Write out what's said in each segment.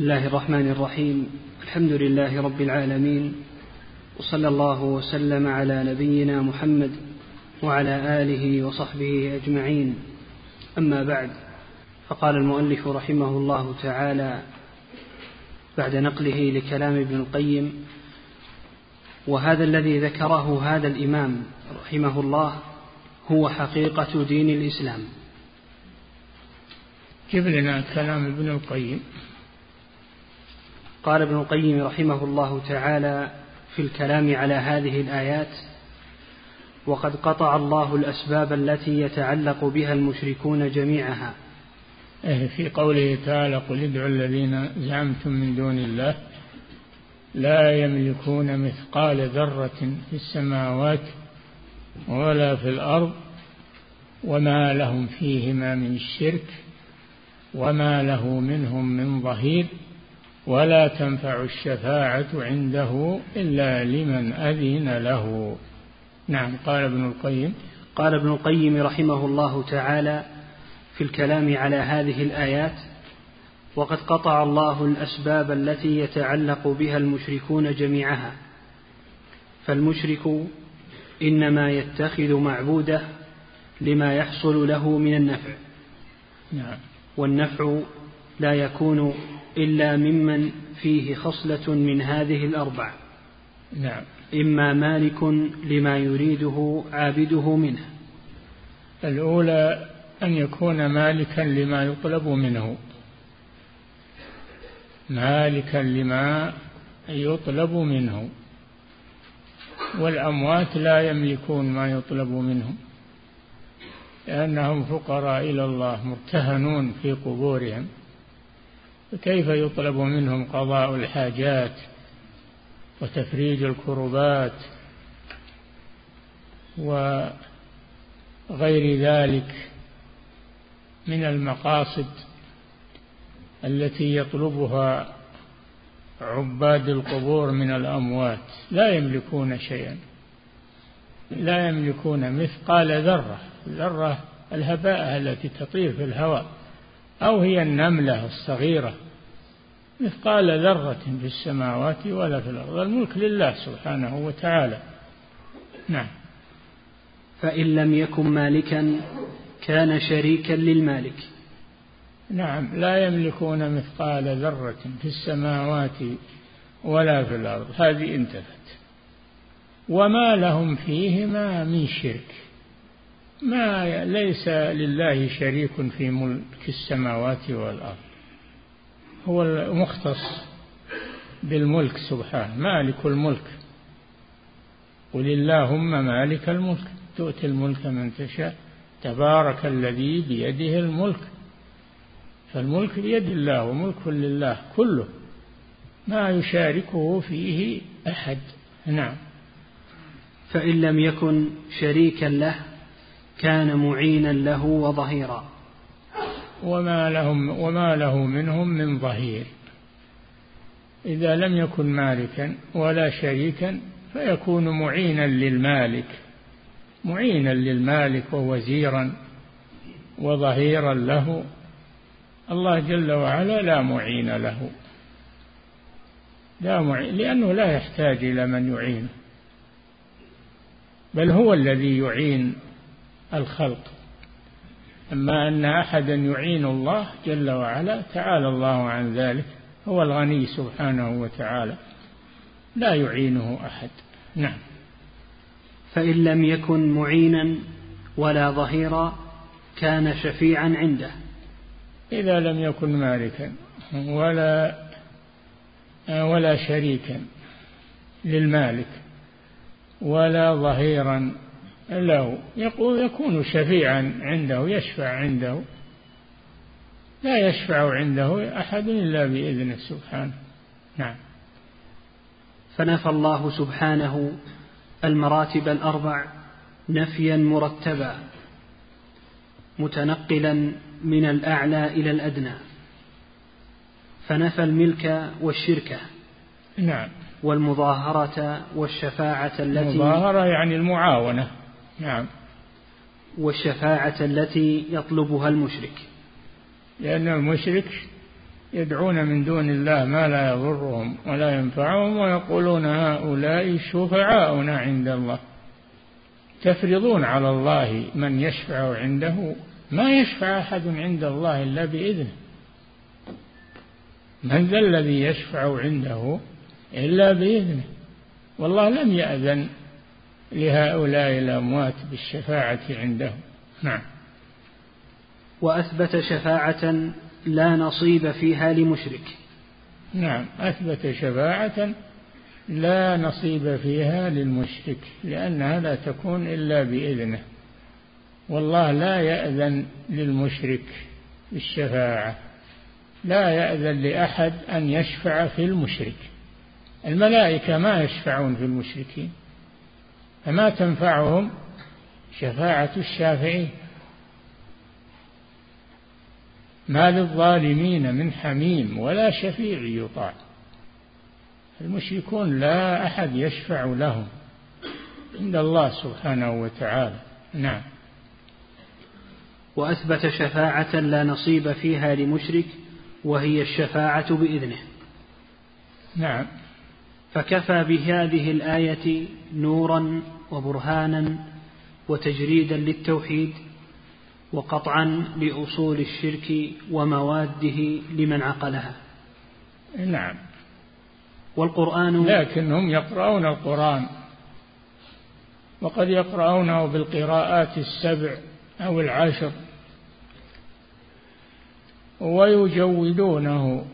بسم الله الرحمن الرحيم. الحمد لله رب العالمين. وصلى الله وسلم على نبينا محمد وعلى آله وصحبه أجمعين. أما بعد فقال المؤلف رحمه الله تعالى بعد نقله لكلام ابن القيم وهذا الذي ذكره هذا الإمام رحمه الله هو حقيقة دين الإسلام. جب لنا كلام ابن القيم. قال ابن القيم رحمه الله تعالى في الكلام على هذه الآيات وقد قطع الله الأسباب التي يتعلق بها المشركون جميعها. إيه، في قوله تعالى قل ادعوا الذين زعمتم من دون الله لا يملكون مثقال ذرة في السماوات ولا في الأرض وما لهم فيهما من شرك وما له منهم من ظهير ولا تنفع الشفاعة عنده إلا لمن أذن له. نعم قال ابن القيم. قال ابن القيم رحمه الله تعالى في الكلام على هذه الآيات وقد قطع الله الأسباب التي يتعلق بها المشركون جميعها فالمشرك إنما يتخذ معبوده لما يحصل له من النفع نعم. والنفع لا يكون إلا ممن فيه خصلة من هذه الأربع. نعم. إما مالك لما يريده عابده منه. الأولى أن يكون مالكا لما يطلب منه. مالكا لما يطلب منه. والأموات لا يملكون ما يطلب منهم لأنهم فقراء إلى الله مرتهنون في قبورهم. فكيف يطلب منهم قضاء الحاجات وتفريج الكربات وغير ذلك من المقاصد التي يطلبها عباد القبور من الأموات؟ لا يملكون شيئا. لا يملكون مثقال ذرة. ذره الهباء التي تطير في الهواء. أو هي النملة الصغيرة مثقال ذرة في السماوات ولا في الأرض. الملك لله سبحانه وتعالى. نعم. فإن لم يكن مالكا كان شريكا للمالك. نعم. لا يملكون مثقال ذرة في السماوات ولا في الأرض. هذه انتفت وما لهم فيهما من شرك. ما ليس لله شريك في ملك السماوات والأرض. هو المختص بالملك سبحانه مالك الملك. قل اللهم مالك الملك تؤتي الملك من تشاء تبارك الذي بيده الملك. فالملك بيد الله وملك لله كله ما يشاركه فيه أحد. نعم. فإن لم يكن شريكا له كان معينا له وظهيرا. وما لهم وما له منهم من ظهير. إذا لم يكن مالكا ولا شريكا فيكون معينا للمالك. معينا للمالك ووزيرا وظهيرا له. الله جل وعلا لا معين له. لا معين لأنه لا يحتاج إلى من يعينه بل هو الذي يعين الخلق. أما أن أحدا يعين الله جل وعلا تعالى الله عن ذلك هو الغني سبحانه وتعالى. لا يعينه أحد. نعم. فإن لم يكن معينا ولا ظهيرا كان شفيعا عنده. إذا لم يكن مالكا ولا ولا شريكا للمالك ولا ظهيرا له يقول يكون شفيعا عنده يشفع عنده. لا يشفع عنده أحد إلا بإذنه سبحانه. نعم. فنفى الله سبحانه المراتب الأربع نفيا مرتبا متنقلا من الأعلى إلى الأدنى. فنفى الملك والشركة. نعم. والمظاهرة والشفاعة التي المظاهرة يعني المعاونة. نعم. والشفاعة التي يطلبها المشرك. لأن المشرك يدعون من دون الله ما لا يضرهم ولا ينفعهم ويقولون هؤلاء شفعاؤنا عند الله. تفرضون على الله من يشفع عنده ما يشفع أحد عند الله إلا بإذنه. من ذا الذي يشفع عنده إلا بإذنه؟ والله لم يأذن لهؤلاء الأموات بالشفاعة عنده نعم. وأثبت شفاعة لا نصيب فيها لمشرك. نعم. أثبت شفاعة لا نصيب فيها للمشرك لأنها لا تكون إلا بإذنه. والله لا يأذن للمشرك بالشفاعة لا يأذن لأحد أن يشفع في المشرك. الملائكة ما يشفعون في المشركين. فما تنفعهم شفاعة الشافعين ما للظالمين من حميم ولا شفيع يطاع. المشركون لا أحد يشفع لهم عند الله سبحانه وتعالى. نعم. وأثبت شفاعة لا نصيب فيها لمشرك وهي الشفاعة بإذنه. نعم. فكفى بهذه الآية نورا وبرهانا وتجريدا للتوحيد وقطعا لأصول الشرك ومواده لمن عقلها. نعم. والقرآن لكنهم يقرؤون القرآن وقد يقرؤونه بالقراءات السبع أو العشر ويجودونه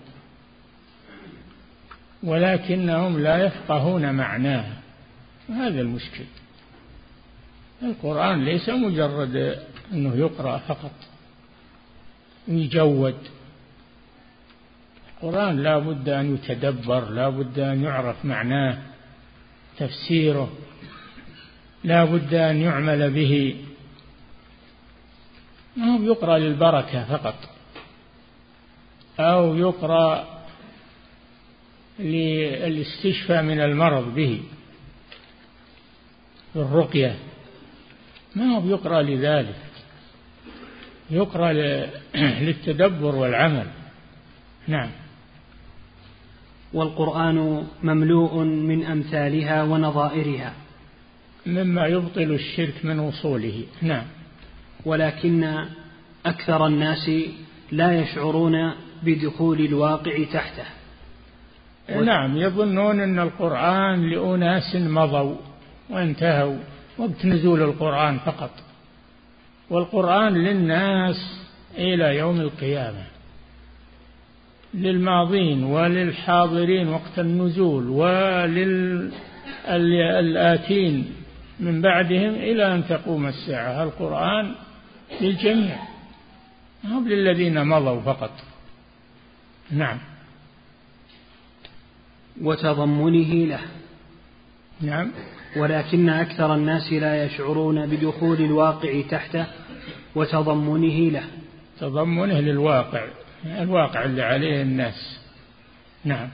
ولكنهم لا يفقهون معناه. هذا المشكل. القرآن ليس مجرد أنه يقرأ فقط يجود. القرآن لا بد أن يتدبر لا بد أن يعرف معناه تفسيره. لا بد أن يعمل به. ما هو يقرأ للبركة فقط أو يقرأ للاستشفاء من المرض به الرقية. ما هو يقرأ لذلك؟ يقرأ للتدبر والعمل. نعم. والقرآن مملوء من أمثالها ونظائرها. مما يبطل الشرك من وصوله. نعم. ولكن أكثر الناس لا يشعرون بدخول الواقع تحته. نعم يظنون أن القرآن لأناس مضوا وانتهوا وقت نزول القرآن فقط. والقرآن للناس إلى يوم القيامة. للماضين وللحاضرين وقت النزول وللآتين من بعدهم إلى أن تقوم الساعة. القرآن للجميع هم للذين مضوا فقط. نعم. وتضمنه له. نعم. ولكن أكثر الناس لا يشعرون بدخول الواقع تحته وتضمنه له. تضمنه للواقع الواقع اللي عليه الناس. نعم.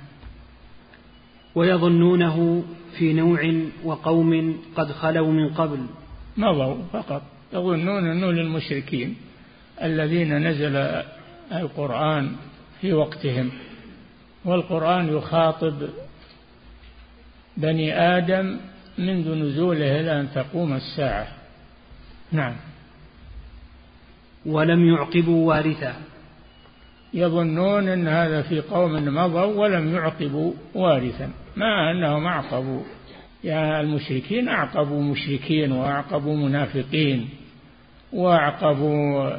ويظنونه في نوع وقوم قد خلوا من قبل. مضوا فقط. يظنون أنه للمشركين الذين نزل القرآن في وقتهم. والقرآن يخاطب بني آدم منذ نزوله إلى أن تقوم الساعة. نعم. ولم يعقبوا وارثا. يظنون أن هذا في قوم مضوا ولم يعقبوا وارثا مع أنهم أعقبوا. يعني المشركين أعقبوا مشركين وأعقبوا منافقين وأعقبوا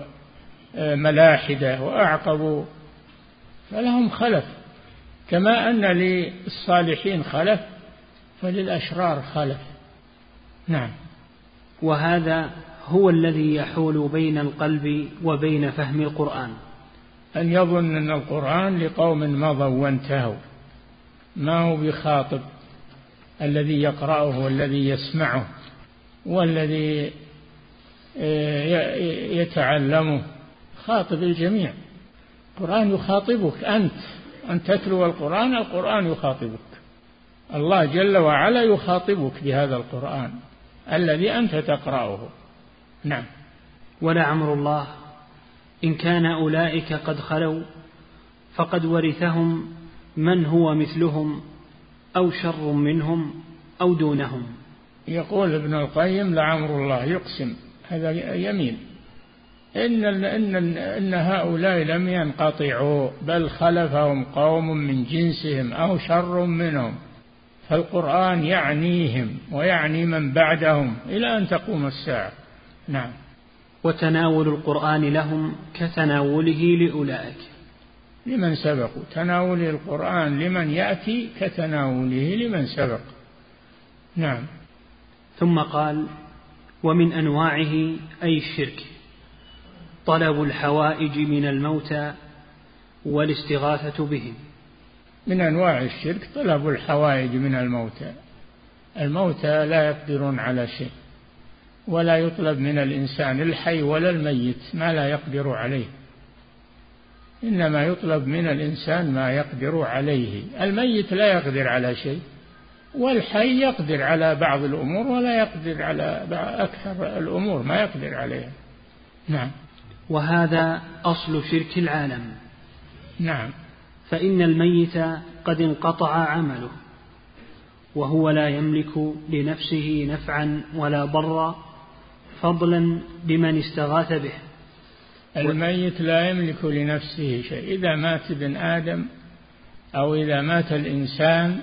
آه، ملاحدة وأعقبوا فلهم خلف. كما أن للصالحين خلف فللأشرار خلف. نعم. وهذا هو الذي يحول بين القلب وبين فهم القرآن. أن يظن أن القرآن لقوم مضوا وانتهوا ما هو بخاطب الذي يقرأه والذي يسمعه والذي آه، يتعلمه. خاطب الجميع. القرآن يخاطبك أنت. أن تتلو القرآن القرآن يخاطبك. الله جل وعلا يخاطبك بهذا القرآن الذي أنت تقرأه. نعم. ولعمر الله. إن كان أولئك قد خلوا فقد ورثهم من هو مثلهم أو شر منهم أو دونهم. يقول ابن القيم لعمر الله يقسم. هذا يمين. إن إن إن هؤلاء لم ينقطعوا بل خلفهم قوم من جنسهم أو شر منهم. فالقرآن يعنيهم ويعني من بعدهم إلى أن تقوم الساعة. نعم. وتناول القرآن لهم كتناوله لأولئك. لمن سبقوا تناول القرآن لمن يأتي كتناوله لمن سبق. نعم. ثم قال ومن أنواعه أي الشرك. طلب الحوائج من الموتى والاستغاثة بهم. من أنواع الشرك طلب الحوائج من الموتى. الموتى لا يقدرون على شيء ولا يطلب من الإنسان الحي ولا الميت ما لا يقدر عليه. إنما يطلب من الإنسان ما يقدر عليه. الميت لا يقدر على شيء والحي يقدر على بعض الأمور ولا يقدر على أكثر الأمور ما يقدر عليها. نعم. وهذا أصل شرك العالم. نعم. فإن الميت قد انقطع عمله وهو لا يملك لنفسه نفعا ولا ضرا فضلا بمن استغاث به. الميت لا يملك لنفسه شيء. إذا مات ابن آدم أو إذا مات الإنسان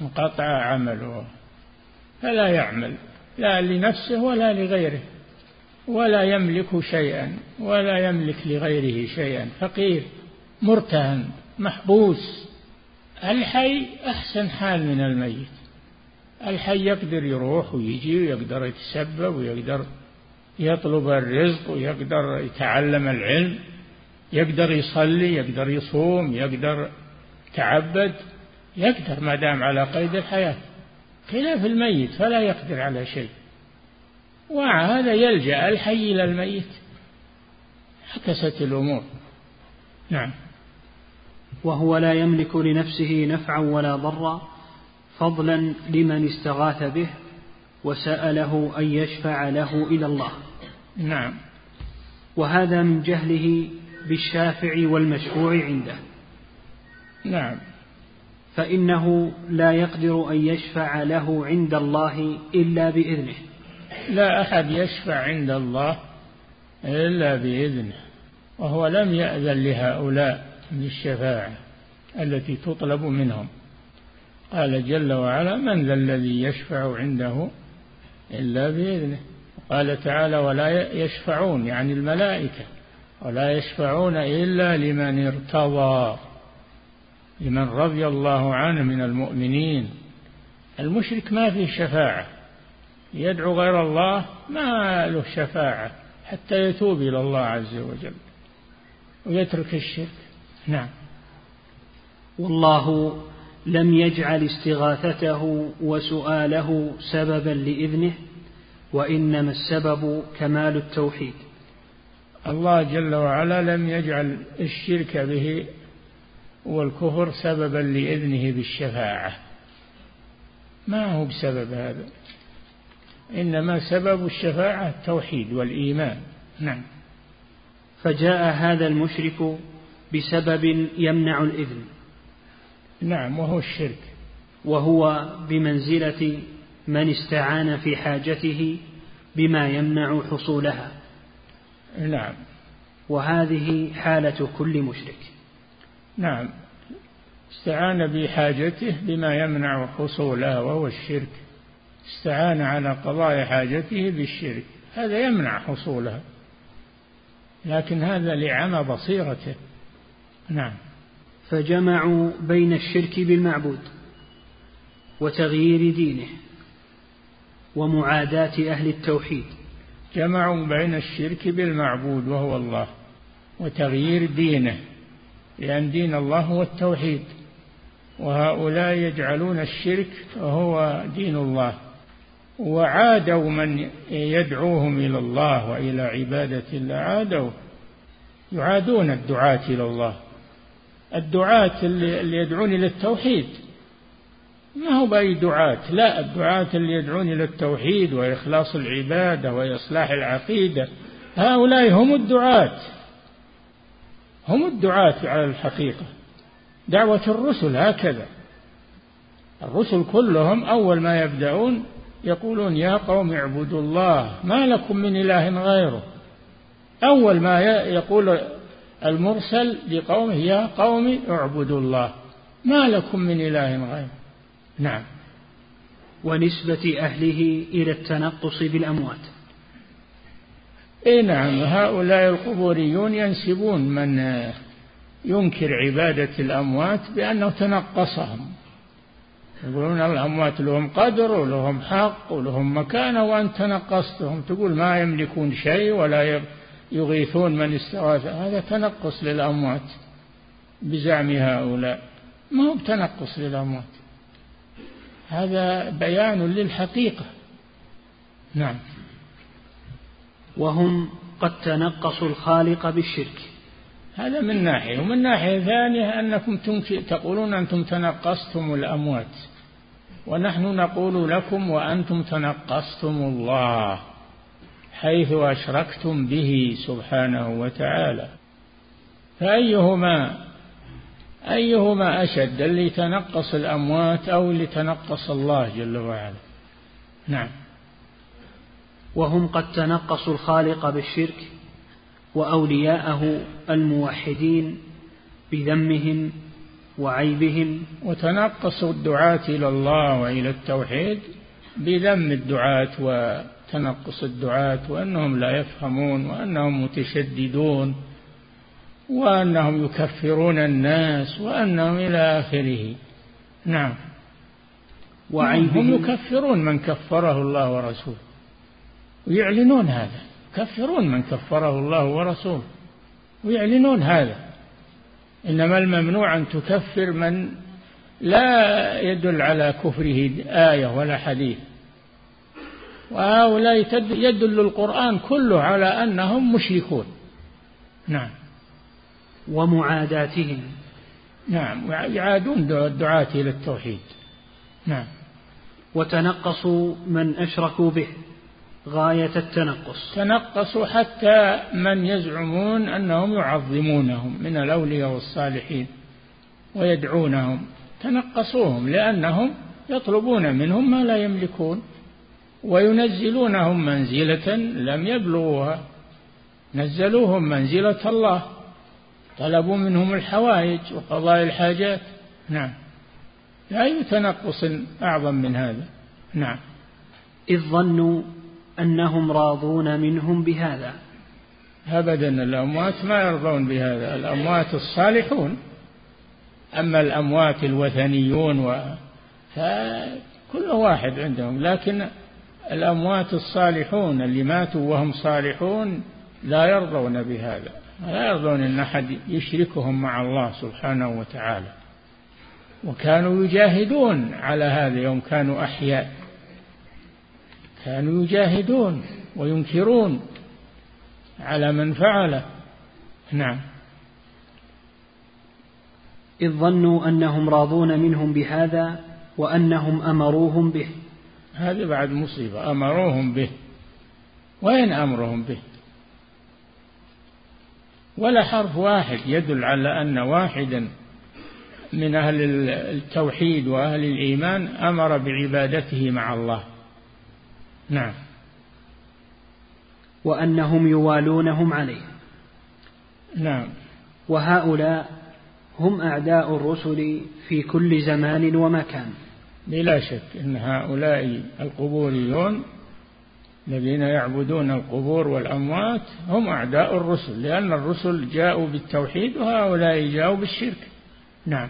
انقطع عمله فلا يعمل لا لنفسه ولا لغيره. ولا يملك شيئا ولا يملك لغيره شيئا. فقير مرتهن محبوس. الحي أحسن حال من الميت. الحي يقدر يروح ويجي ويقدر يتسبب ويقدر يطلب الرزق ويقدر يتعلم العلم. يقدر يصلي يقدر يصوم يقدر يتعبد. يقدر ما دام على قيد الحياة. خلاف الميت فلا يقدر على شيء. ومع هذا يلجأ الحي إلى الميت. عكست الأمور. نعم. وهو لا يملك لنفسه نفعا ولا ضرا فضلا لمن استغاث به وسأله أن يشفع له إلى الله. نعم. وهذا من جهله بالشافع والمشفوع عنده. نعم. فإنه لا يقدر أن يشفع له عند الله إلا بإذنه. لا أحد يشفع عند الله إلا بإذنه وهو لم يأذن لهؤلاء بالشفاعة التي تطلب منهم. قال جل وعلا من ذا الذي يشفع عنده إلا بإذنه؟ قال تعالى ولا يشفعون يعني الملائكة ولا يشفعون إلا لمن ارتضى لمن رضي الله عنه من المؤمنين. المشرك ما فيه شفاعة يدعو غير الله ما له شفاعة حتى يتوب إلى الله عز وجل ويترك الشرك. نعم. والله لم يجعل استغاثته وسؤاله سببا لإذنه وإنما السبب كمال التوحيد. الله جل وعلا لم يجعل الشرك به والكفر سببا لإذنه بالشفاعة. ما هو بسبب هذا؟ إنما سبب الشفاعة التوحيد والإيمان. نعم. فجاء هذا المشرك بسبب يمنع الإذن. نعم وهو الشرك. وهو بمنزلة من استعان في حاجته بما يمنع حصولها. نعم. وهذه حالة كل مشرك. نعم. استعان بحاجته بما يمنع حصولها وهو الشرك. استعان على قضاء حاجته بالشرك. هذا يمنع حصولها لكن هذا لعمى بصيرته. نعم. فجمعوا بين الشرك بالمعبود وتغيير دينه ومعاداة أهل التوحيد. جمعوا بين الشرك بالمعبود وهو الله وتغيير دينه لأن دين الله هو التوحيد. وهؤلاء يجعلون الشرك هو دين الله. وعادوا من يدعوهم إلى الله وإلى عبادة الله عادوا. يعادون الدعاة إلى الله. الدعاة اللي يدعون إلى التوحيد. ما هو بأي دعاة؟ لا الدعاة اللي يدعون إلى التوحيد وإخلاص العبادة وإصلاح العقيدة هؤلاء هم الدعاة. هم الدعاة على الحقيقة. دعوة الرسل هكذا. الرسل كلهم أول ما يبدأون يقولون يا قوم اعبدوا الله ما لكم من إله غيره. أول ما يقول المرسل لقومه يا قوم اعبدوا الله ما لكم من إله غيره. نعم. ونسبة أهله إلى التنقص بالأموات. إي نعم. هؤلاء القبوريون ينسبون من ينكر عبادة الأموات بأنه تنقصهم. يقولون الأموات لهم قدر ولهم حق ولهم مكانة وأنت تنقصتهم تقول ما يملكون شيء ولا يغيثون من استغاث. هذا تنقص للأموات بزعم هؤلاء. ما هو بتنقص للأموات. هذا بيان للحقيقة. نعم. وهم قد تنقصوا الخالق بالشرك. هذا من ناحية. ومن ناحية ثانية أنكم تقولون أنتم تنقصتم الأموات. ونحن نقول لكم وأنتم تنقصتم الله حيث أشركتم به سبحانه وتعالى. فأيهما أيهما أشد اللي تنقص الأموات أو اللي تنقص الله جل وعلا؟ نعم. وهم قد تنقصوا الخالق بالشرك؟ وأولياءه الموحدين بذمهم وعيبهم. وتنقصوا الدعاة إلى الله وإلى التوحيد بذم الدعاة وتنقص الدعاة وأنهم لا يفهمون وأنهم متشددون وأنهم يكفرون الناس وأنهم إلى آخره. نعم. وعيبهم هم يكفرون من كفره الله ورسوله ويعلنون هذا. يكفرون من كفره الله ورسوله ويعلنون هذا. إنما الممنوع أن تكفر من لا يدل على كفره آية ولا حديث. وهؤلاء يدل القرآن كله على أنهم مشركون. نعم. ومعاداتهم. نعم. يعادون الدعاة إلى التوحيد. نعم. وتنقصوا من أشركوا به. غاية التنقص. تنقصوا حتى من يزعمون أنهم يعظمونهم من الأولياء والصالحين ويدعونهم. تنقصوهم لأنهم يطلبون منهم ما لا يملكون وينزلونهم منزلة لم يبلغوها. نزلوهم منزلة الله. طلبوا منهم الحوائج وقضاء الحاجات. نعم. لا أي تنقص أعظم من هذا. نعم. إذ ظنوا أنهم راضون منهم بهذا. أبدا الأموات ما يرضون بهذا. الأموات الصالحون. أما الأموات الوثنيون و فكل واحد عندهم. لكن الأموات الصالحون اللي ماتوا وهم صالحون لا يرضون بهذا. لا يرضون أن أحد يشركهم مع الله سبحانه وتعالى. وكانوا يجاهدون على هذا يوم كانوا أحياء. كانوا يجاهدون وينكرون على من فعله. نعم. إذ ظنوا أنهم راضون منهم بهذا وأنهم أمروهم به. هذه بعد مصيبة. أمروهم به. وين أمرهم به؟ ولا حرف واحد يدل على أن واحدا من أهل التوحيد وأهل الإيمان أمر بعبادته مع الله. نعم. وأنهم يوالونهم عليه. نعم. وهؤلاء هم أعداء الرسل في كل زمان ومكان. بلا شك أن هؤلاء القبوريون الذين يعبدون القبور والأموات هم أعداء الرسل لأن الرسل جاءوا بالتوحيد وهؤلاء جاءوا بالشرك. نعم.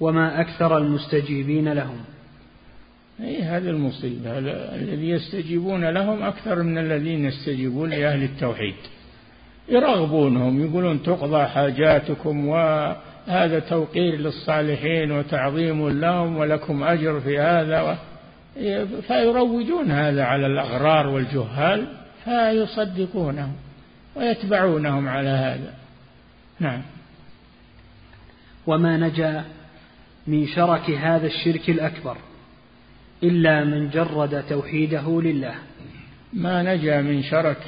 وما أكثر المستجيبين لهم. أي هذه المصيبة الذي يستجيبون لهم أكثر من الذين يستجيبون لأهل التوحيد. يرغبونهم يقولون تقضى حاجاتكم وهذا توقير للصالحين وتعظيم لهم ولكم أجر في هذا فيروجون هذا على الأغرار والجهال فيصدقونهم ويتبعونهم على هذا. نعم. وما نجا من شرك هذا الشرك الأكبر. إلا من جرد توحيده لله. ما نجا من شرك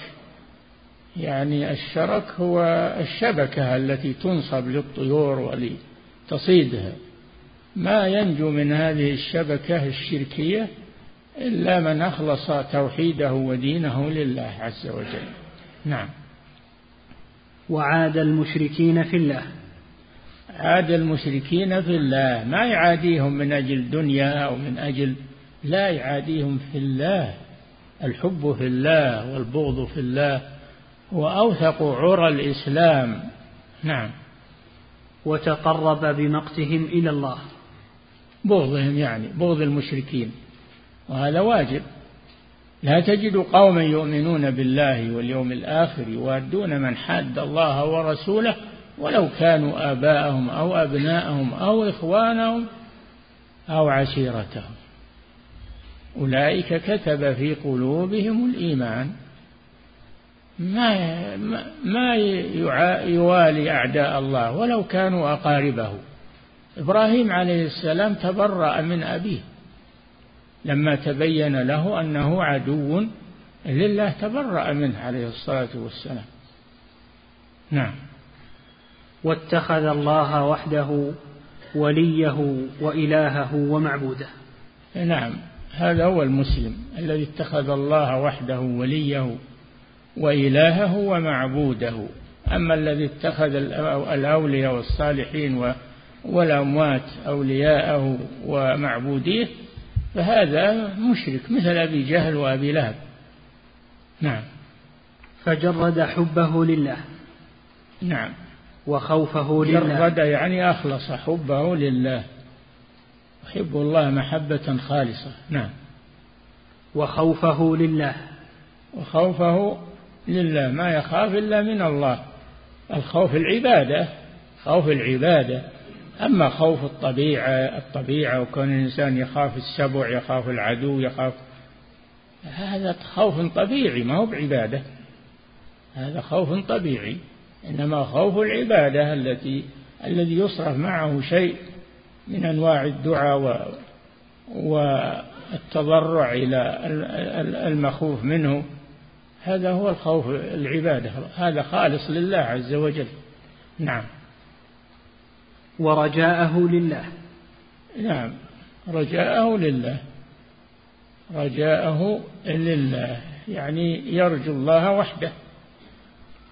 يعني الشرك هو الشبكة التي تنصب للطيور تصيدها ما ينجو من هذه الشبكة الشركية إلا من أخلص توحيده ودينه لله عز وجل. نعم. وعاد المشركين في الله. عاد المشركين في الله ما يعاديهم من أجل دنيا أو من أجل لا يعاديهم في الله الحب في الله والبغض في الله هو أوثق عرى الإسلام. نعم. وتقرب بمقتهم إلى الله. بغضهم يعني بغض المشركين. وهذا واجب. لا تجد قوما يؤمنون بالله واليوم الآخر يوادون من حاد الله ورسوله ولو كانوا آباءهم أو أبناءهم أو إخوانهم أو عشيرتهم. أولئك كتب في قلوبهم الإيمان. ما ما يوالي أعداء الله ولو كانوا أقاربه. إبراهيم عليه السلام تبرأ من أبيه. لما تبين له أنه عدو لله تبرأ منه عليه الصلاة والسلام. نعم. واتخذ الله وحده وليه وإلهه ومعبوده. نعم. هذا هو المسلم الذي اتخذ الله وحده وليه وإلهه ومعبوده. أما الذي اتخذ الأولياء والصالحين والأموات أولياءه ومعبوديه فهذا مشرك مثل أبي جهل وأبي لهب. نعم. فجرد حبه لله. نعم. وخوفه لله. جرد يعني أخلص حبه لله. يحب الله محبة خالصة. نعم. وخوفه لله. وخوفه لله. ما يخاف إلا من الله. الخوف العبادة خوف العبادة. أما خوف الطبيعة الطبيعة وكون الإنسان يخاف السبع يخاف العدو يخاف هذا خوف طبيعي ما هو بعبادة. هذا خوف طبيعي. إنما خوف العبادة التي الذي يصرف معه شيء من أنواع الدعاء والتضرع إلى المخوف منه. هذا هو الخوف العبادة. هذا خالص لله عز وجل. نعم. ورجاءه لله. نعم. رجاءه لله. رجاءه لله. يعني يرجو الله وحده.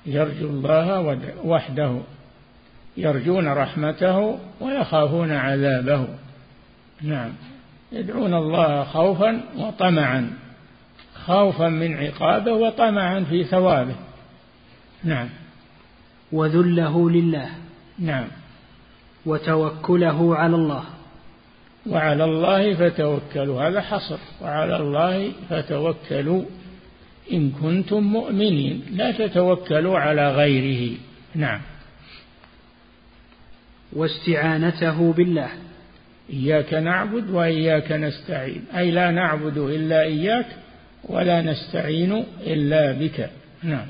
يرجو الله وحده. يرجون رحمته ويخافون عذابه. نعم. يدعون الله خوفا وطمعا. خوفا من عقابه وطمعا في ثوابه. نعم. وذله لله. نعم. وتوكله على الله. وعلى الله فتوكلوا. هذا حصر. وعلى الله فتوكلوا إن كنتم مؤمنين. لا تتوكلوا على غيره. نعم. واستعانته بالله. إياك نعبد وإياك نستعين. أي لا نعبد إلا إياك ولا نستعين إلا بك. نعم.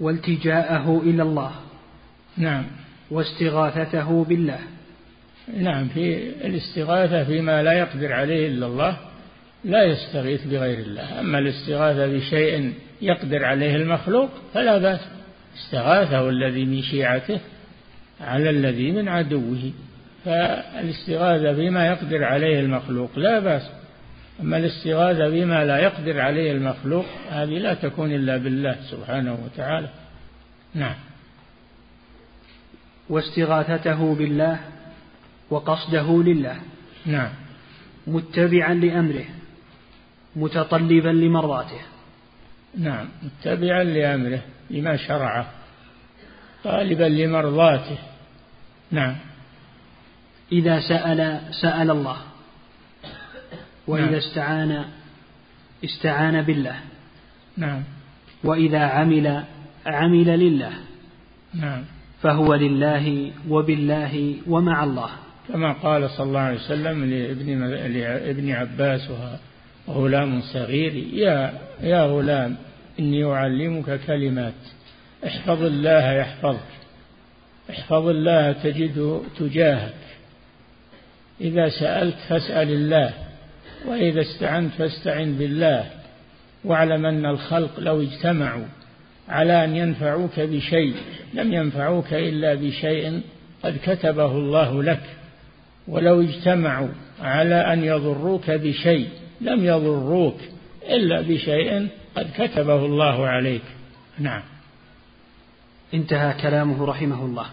والتجاءه إلى الله. نعم. واستغاثته بالله. نعم في الاستغاثة فيما لا يقدر عليه إلا الله لا يستغيث بغير الله. أما الاستغاثة بشيء يقدر عليه المخلوق فلا بأس. استغاثه الذي من شيعته على الذي من عدوه. فالاستغاثة بما يقدر عليه المخلوق لا بأس. أما الاستغاثة بما لا يقدر عليه المخلوق هذه لا تكون إلا بالله سبحانه وتعالى. نعم. واستغاثته بالله وقصده لله. نعم. متبعا لأمره. متطلبا لمرضاته نعم. متبعا لأمره لما شرعه. طالبا لمرضاته. نعم. إذا سأل سأل الله. وإذا نعم. استعان استعان بالله. نعم. وإذا عمل عمل لله. نعم. فهو لله وبالله ومع الله. كما قال صلى الله عليه وسلم لابن لابن عباس وغلام صغير يا يا غلام إني أعلمك كلمات. احفظ الله يحفظك احفظ الله تجده تجاهك. إذا سألت فاسأل الله وإذا استعنت فاستعن بالله. واعلم أن الخلق لو اجتمعوا على أن ينفعوك بشيء لم ينفعوك إلا بشيء قد كتبه الله لك. ولو اجتمعوا على أن يضروك بشيء لم يضروك إلا بشيء قد كتبه الله عليك. نعم. انتهى كلامه رحمه الله.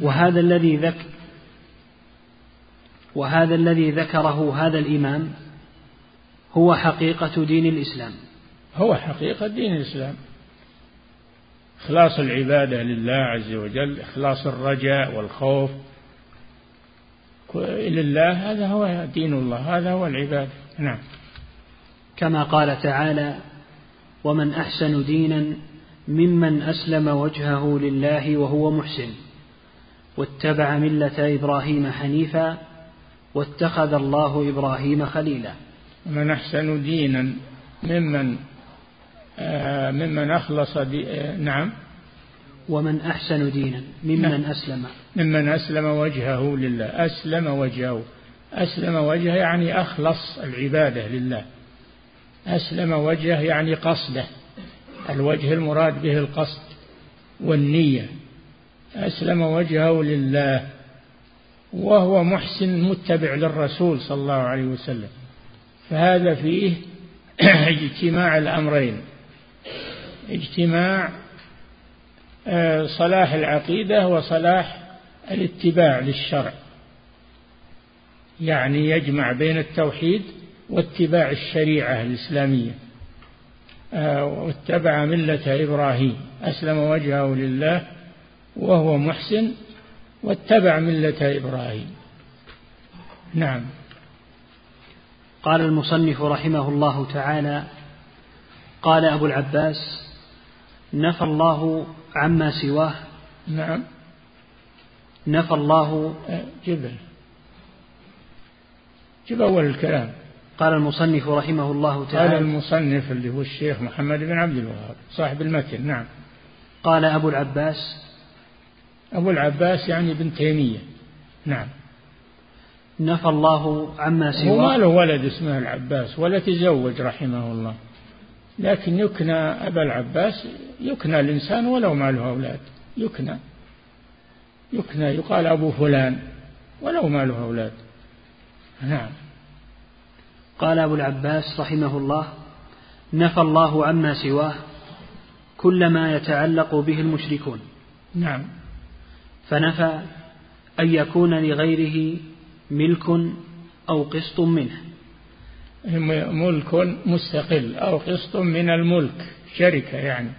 وهذا الذي ذك وهذا الذي ذكره هذا الإمام هو حقيقة دين الإسلام. هو حقيقة دين الإسلام. إخلاص العبادة لله عز وجل إخلاص الرجاء والخوف. لله هذا هو دين الله هذا هو العبادة. نعم. كما قال تعالى ومن أحسن دينا ممن أسلم وجهه لله وهو محسن واتبع ملة إبراهيم حنيفا واتخذ الله إبراهيم خليلا. من أحسن دينا ممن آه ممن أخلص دي آه نعم. ومن أحسن دينا ممن نعم. أسلم. ممن أسلم وجهه لله. أسلم وجهه. أسلم وجهه يعني أخلص العبادة لله. أسلم وجهه يعني قصده. الوجه المراد به القصد والنية. أسلم وجهه لله وهو محسن متبع للرسول صلى الله عليه وسلم. فهذا فيه اجتماع الأمرين. اجتماع آه، صلاح العقيدة وصلاح الاتباع للشرع. يعني يجمع بين التوحيد واتباع الشريعة الإسلامية. واتبع ملة إبراهيم أسلم وجهه لله وهو محسن واتبع ملة إبراهيم. نعم. قال المصنف رحمه الله تعالى قال أبو العباس نفى الله عما سواه. نعم. نفى الله جبل. جب أول الكلام. قال المصنف رحمه الله تعالى قال المصنف اللي هو الشيخ محمد بن عبد الوهاب صاحب المتن نعم. قال أبو العباس أبو العباس يعني ابن تيمية نعم. نفى الله عما سواه. هو ما له ولد اسمه العباس ولا تزوج رحمه الله. لكن يكنى أبا العباس يكنى الإنسان ولو ما له أولاد يكنى. يكنى يقال أبو فلان ولو ما له أولاد. نعم. قال أبو العباس رحمه الله نفى الله عما سواه كل ما يتعلق به المشركون. نعم. فنفى أن يكون لغيره ملك أو قسط منه. ملك مستقل أو قسط من الملك شركة يعني.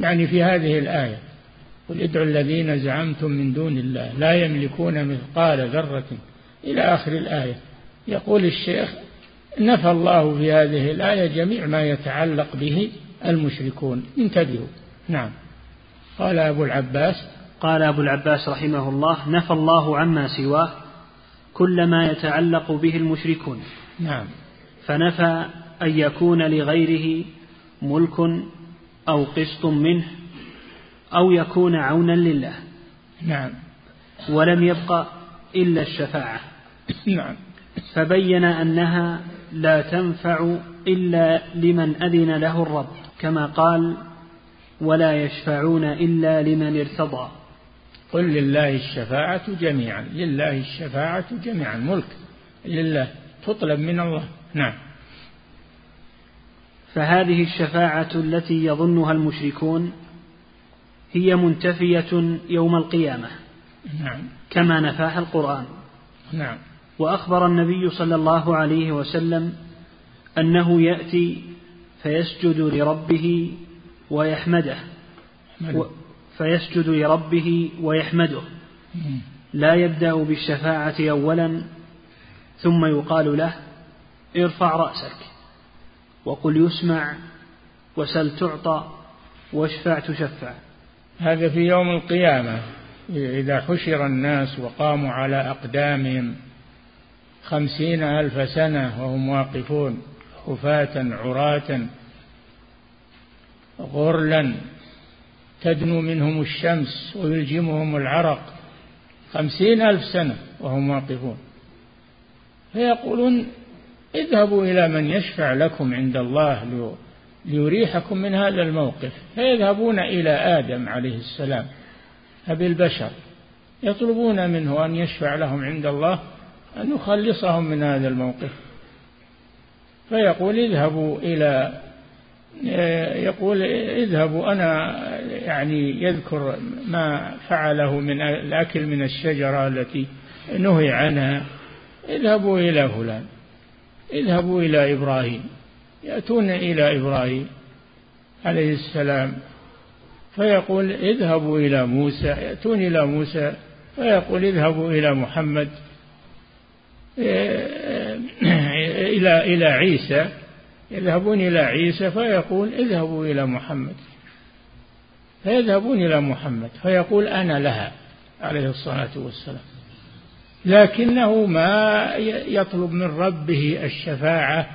يعني في هذه الآية قل ادعوا الذين زعمتم من دون الله لا يملكون مثقال ذرة. إلى آخر الآية يقول الشيخ نفى الله في هذه الآية جميع ما يتعلق به المشركون. انتبهوا. نعم. قال أبو العباس. قال أبو العباس رحمه الله نفى الله عما سواه كل ما يتعلق به المشركون. نعم. فنفى أن يكون لغيره ملك أو قسط منه أو يكون عونا لله. نعم. ولم يبق إلا الشفاعة. نعم. فبين أنها لا تنفع إلا لمن أذن له الرب كما قال ولا يشفعون إلا لمن ارتضى. قل لله الشفاعة جميعا لله الشفاعة جميعا ملك لله تطلب من الله. نعم. فهذه الشفاعة التي يظنها المشركون هي منتفية يوم القيامة نعم. كما نفاها القرآن. نعم. وأخبر النبي صلى الله عليه وسلم أنه يأتي فيسجد لربه ويحمده. فيسجد لربه ويحمده. لا يبدأ بالشفاعة أولا ثم يقال له ارفع رأسك وقل يسمع وسل تعطى واشفع تشفع. هذا في يوم القيامة إذا حشر الناس وقاموا على أقدامهم خمسين ألف سنة وهم واقفون خفاة عراة غرلا تدنو منهم الشمس ويلجمهم العرق. خمسين ألف سنة وهم واقفون. فيقولون اذهبوا إلى من يشفع لكم عند الله ليريحكم من هذا الموقف. فيذهبون إلى آدم عليه السلام بالبشر يطلبون منه أن يشفع لهم عند الله. أن يخلصهم من هذا الموقف. فيقول اذهبوا إلى يقول اذهبوا أنا يعني يذكر ما فعله من الأكل من الشجرة التي نهي عنها. اذهبوا إلى فلان اذهبوا إلى إبراهيم يأتون إلى إبراهيم عليه السلام. فيقول اذهبوا إلى موسى يأتون إلى موسى. فيقول اذهبوا إلى محمد. إلى إلى عيسى يذهبون إلى عيسى فيقول اذهبوا إلى محمد. فيذهبون إلى محمد فيقول أنا لها عليه الصلاة والسلام. لكنه ما يطلب من ربه الشفاعة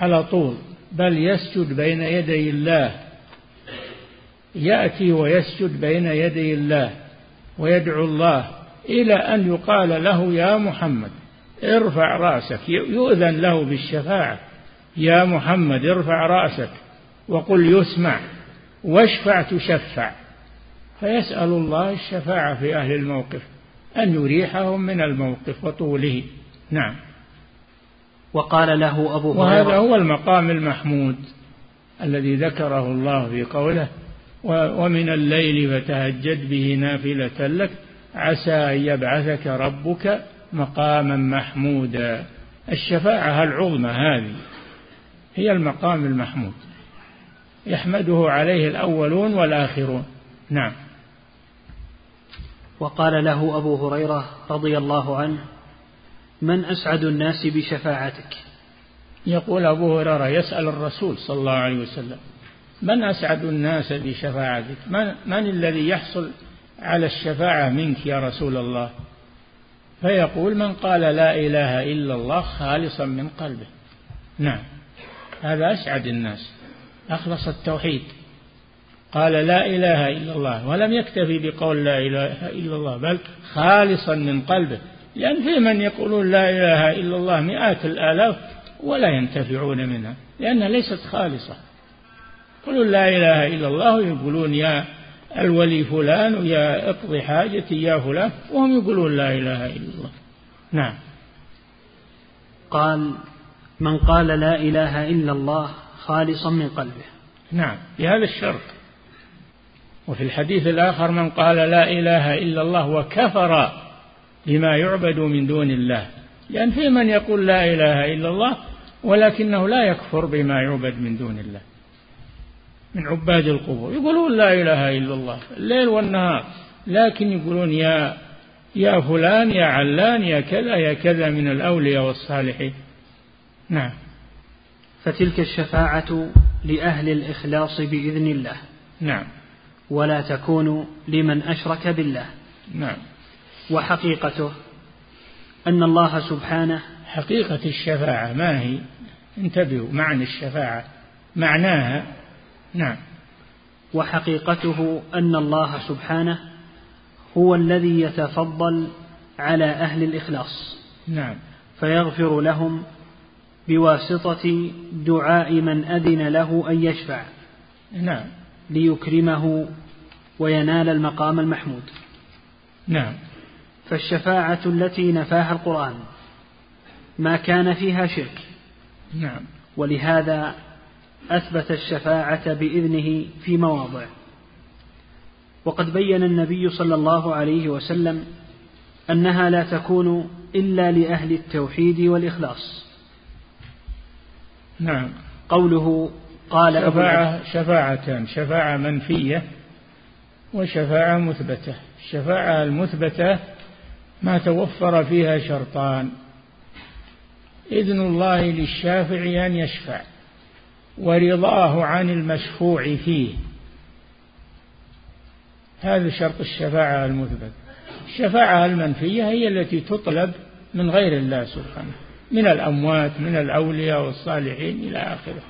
على طول بل يسجد بين يدي الله. يأتي ويسجد بين يدي الله ويدعو الله إلى أن يقال له يا محمد. ارفع رأسك يؤذن له بالشفاعة. يا محمد ارفع رأسك وقل يسمع واشفع تشفع. فيسأل الله الشفاعة في أهل الموقف أن يريحهم من الموقف وطوله. نعم. وقال له أبو هريرة وهذا هو المقام المحمود الذي ذكره الله في قوله ومن الليل فتهجد به نافلة لك عسى أن يبعثك ربك مقاما محمودا. الشفاعة العظمى هذه هي المقام المحمود. يحمده عليه الأولون والآخرون. نعم. وقال له أبو هريرة رضي الله عنه من أسعد الناس بشفاعتك؟ يقول أبو هريرة يسأل الرسول صلى الله عليه وسلم من أسعد الناس بشفاعتك؟ من, من الذي يحصل على الشفاعة منك يا رسول الله؟ فيقول من قال لا إله إلا الله خالصا من قلبه. نعم. هذا أسعد الناس. أخلص التوحيد. قال لا إله إلا الله. ولم يكتفي بقول لا إله إلا الله بل خالصا من قلبه. لأن في من يقولون لا إله إلا الله مئات الآلاف ولا ينتفعون منها لأنها ليست خالصة. يقولون لا إله إلا الله ويقولون يا الولي فلان ويا اقضي حاجتي يا فلان. وهم يقولون لا إله إلا الله. نعم. قال من قال لا إله إلا الله خالصا من قلبه. نعم. بهذا الشرط. وفي الحديث الآخر من قال لا إله إلا الله وكفر بما يعبد من دون الله. لأن في من يقول لا إله إلا الله ولكنه لا يكفر بما يعبد من دون الله. من عباد القبور. يقولون لا إله إلا الله. الليل والنهار. لكن يقولون يا يا فلان يا علان يا كذا يا كذا من الأولياء والصالحين. نعم. فتلك الشفاعة لأهل الإخلاص بإذن الله. نعم. ولا تكون لمن أشرك بالله. نعم. وحقيقته أن الله سبحانه حقيقة الشفاعة ما هي؟ انتبهوا معنى الشفاعة. معناها نعم. وحقيقته أن الله سبحانه هو الذي يتفضل على أهل الإخلاص. نعم. فيغفر لهم بواسطة دعاء من أذن له أن يشفع. نعم. ليكرمه وينال المقام المحمود. نعم. فالشفاعة التي نفاها القرآن ما كان فيها شرك. نعم. ولهذا أثبت الشفاعة بإذنه في مواضع. وقد بين النبي صلى الله عليه وسلم أنها لا تكون إلا لأهل التوحيد والإخلاص. نعم. قوله قال شفاعة شفاعتان شفاعة منفية وشفاعة مثبتة. الشفاعة المثبتة ما توفر فيها شرطان. إذن الله للشافع أن يشفع. ورضاه عن المشفوع فيه. هذا شرط الشفاعة المثبت. الشفاعة المنفية هي التي تطلب من غير الله سبحانه من الأموات من الأولياء والصالحين إلى آخره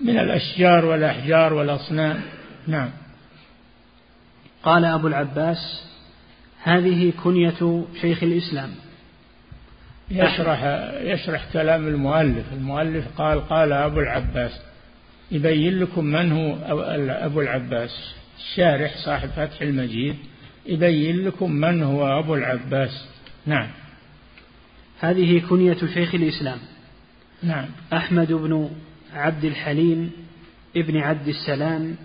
من الأشجار والأحجار والأصنام. نعم. قال أبو العباس هذه كنية شيخ الإسلام. يشرح يشرح كلام المؤلف. المؤلف قال قال أبو العباس يبين لكم من هو أبو العباس. الشارح صاحب فتح المجيد يبين لكم من هو أبو العباس. نعم. هذه كنية شيخ الإسلام. نعم. أحمد بن عبد الحليم ابن عبد السلام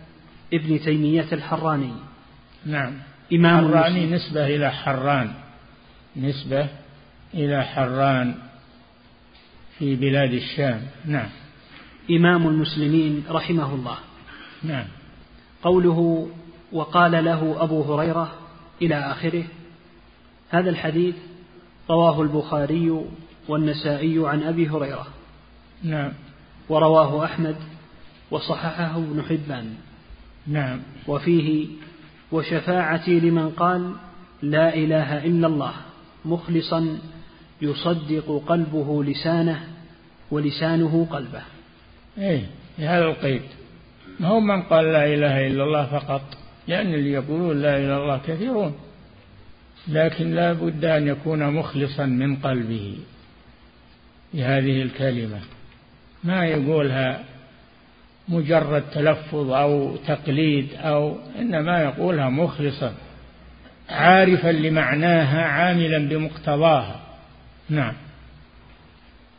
ابن تيمية الحراني. نعم. إمام حراني نسبة إلى حران. نسبة إلى حران في بلاد الشام. نعم. إمام المسلمين رحمه الله. نعم. قوله وقال له أبو هريرة إلى آخره هذا الحديث رواه البخاري والنسائي عن أبي هريرة. نعم. ورواه أحمد وصححه ابن حبان. نعم. وفيه وشفاعتي لمن قال لا إله إلا الله مخلصا يصدق قلبه لسانه ولسانه قلبه. إيه هذا القيد. ما هو من قال لا إله إلا الله فقط؟ لأن اللي يقولون لا إله إلا الله كثيرون. لكن لا بد أن يكون مخلصا من قلبه لهذه الكلمة. ما يقولها مجرد تلفظ أو تقليد أو إنما يقولها مخلصا عارفا لمعناها عاملا بمقتضاها. نعم.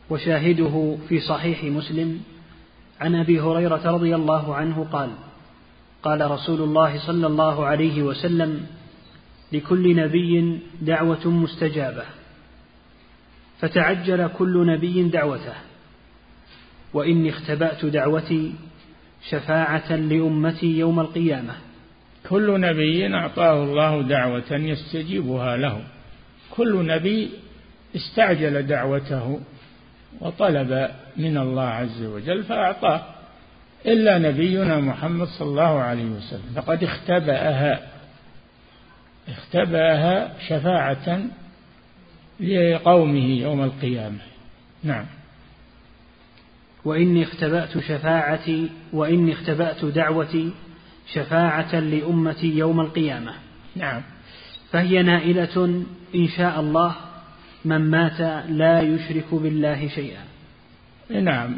وشاهده في صحيح مسلم عن أبي هريرة رضي الله عنه قال قال رسول الله صلى الله عليه وسلم لكل نبي دعوة مستجابة فتعجل كل نبي دعوته وإني اختبأت دعوتي شفاعة لأمتي يوم القيامة. كل نبي أعطاه الله دعوة يستجيبها له. كل نبي استعجل دعوته وطلب من الله عز وجل فأعطاه إلا نبينا محمد صلى الله عليه وسلم. فقد اختبأها اختبأها شفاعة لقومه يوم القيامة. نعم. وإني اختبأت شفاعتي وإني اختبأت دعوتي شفاعة لأمتي يوم القيامة. نعم. فهي نائلة إن شاء الله من مات لا يشرك بالله شيئا. نعم.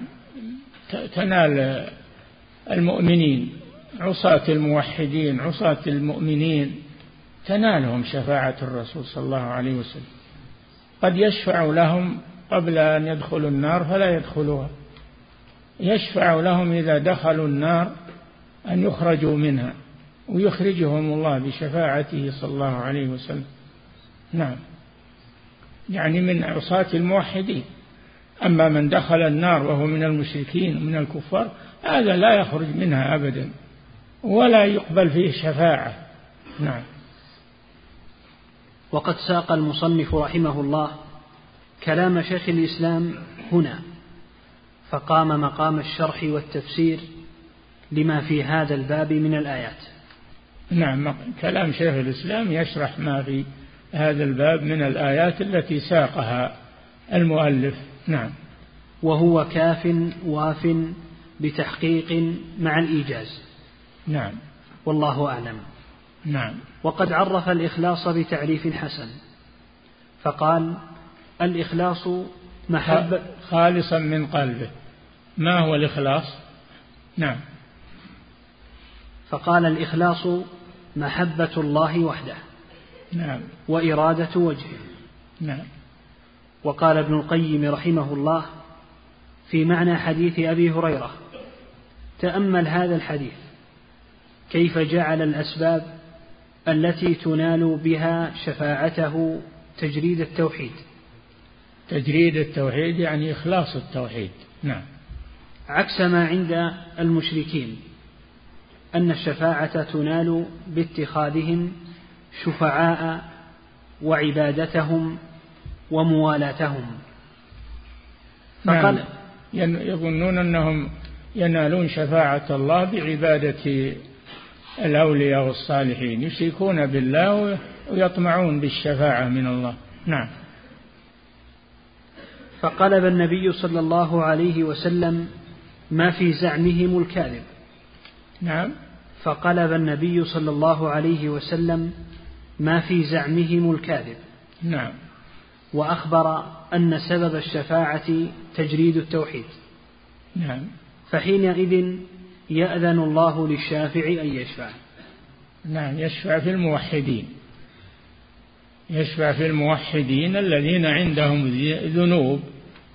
تنال المؤمنين عصاة الموحدين عصاة المؤمنين تنالهم شفاعة الرسول صلى الله عليه وسلم. قد يشفع لهم قبل أن يدخلوا النار فلا يدخلوها. يشفع لهم إذا دخلوا النار أن يخرجوا منها ويخرجهم الله بشفاعته صلى الله عليه وسلم. نعم. يعني من عصاة الموحدين. أما من دخل النار وهو من المشركين ومن الكفار هذا لا يخرج منها أبدا ولا يقبل فيه شفاعة. نعم. وقد ساق المصنف رحمه الله كلام شيخ الإسلام هنا فقام مقام الشرح والتفسير لما في هذا الباب من الآيات. نعم كلام شيخ الإسلام يشرح ما في هذا الباب من الآيات التي ساقها المؤلف. نعم. وهو كاف واف بتحقيق مع الإيجاز. نعم. والله أعلم. نعم. وقد عرف الإخلاص بتعريف حسن. فقال الإخلاص محبة خالصا من قلبه. ما هو الإخلاص؟ نعم. فقال الإخلاص محبة الله وحده. نعم. وإرادة وجهه. نعم. وقال ابن القيم رحمه الله في معنى حديث أبي هريرة تأمل هذا الحديث. كيف جعل الأسباب التي تنال بها شفاعته تجريد التوحيد؟ تجريد التوحيد يعني إخلاص التوحيد. نعم. عكس ما عند المشركين أن الشفاعة تنال باتخاذهم شفعاء وعبادتهم وموالاتهم. فقال نعم. يظنون أنهم ينالون شفاعة الله بعبادة الأولياء والصالحين يشركون بالله ويطمعون بالشفاعة من الله. نعم. فقلب النبي صلى الله عليه وسلم ما في زعمهم الكاذب. نعم. فقلب النبي صلى الله عليه وسلم ما في زعمهم الكاذب. نعم. وأخبر أن سبب الشفاعة تجريد التوحيد. نعم. فحينئذ يأذن الله للشافع أن يشفع. نعم يشفع في الموحدين. يشفع في الموحدين الذين عندهم ذنوب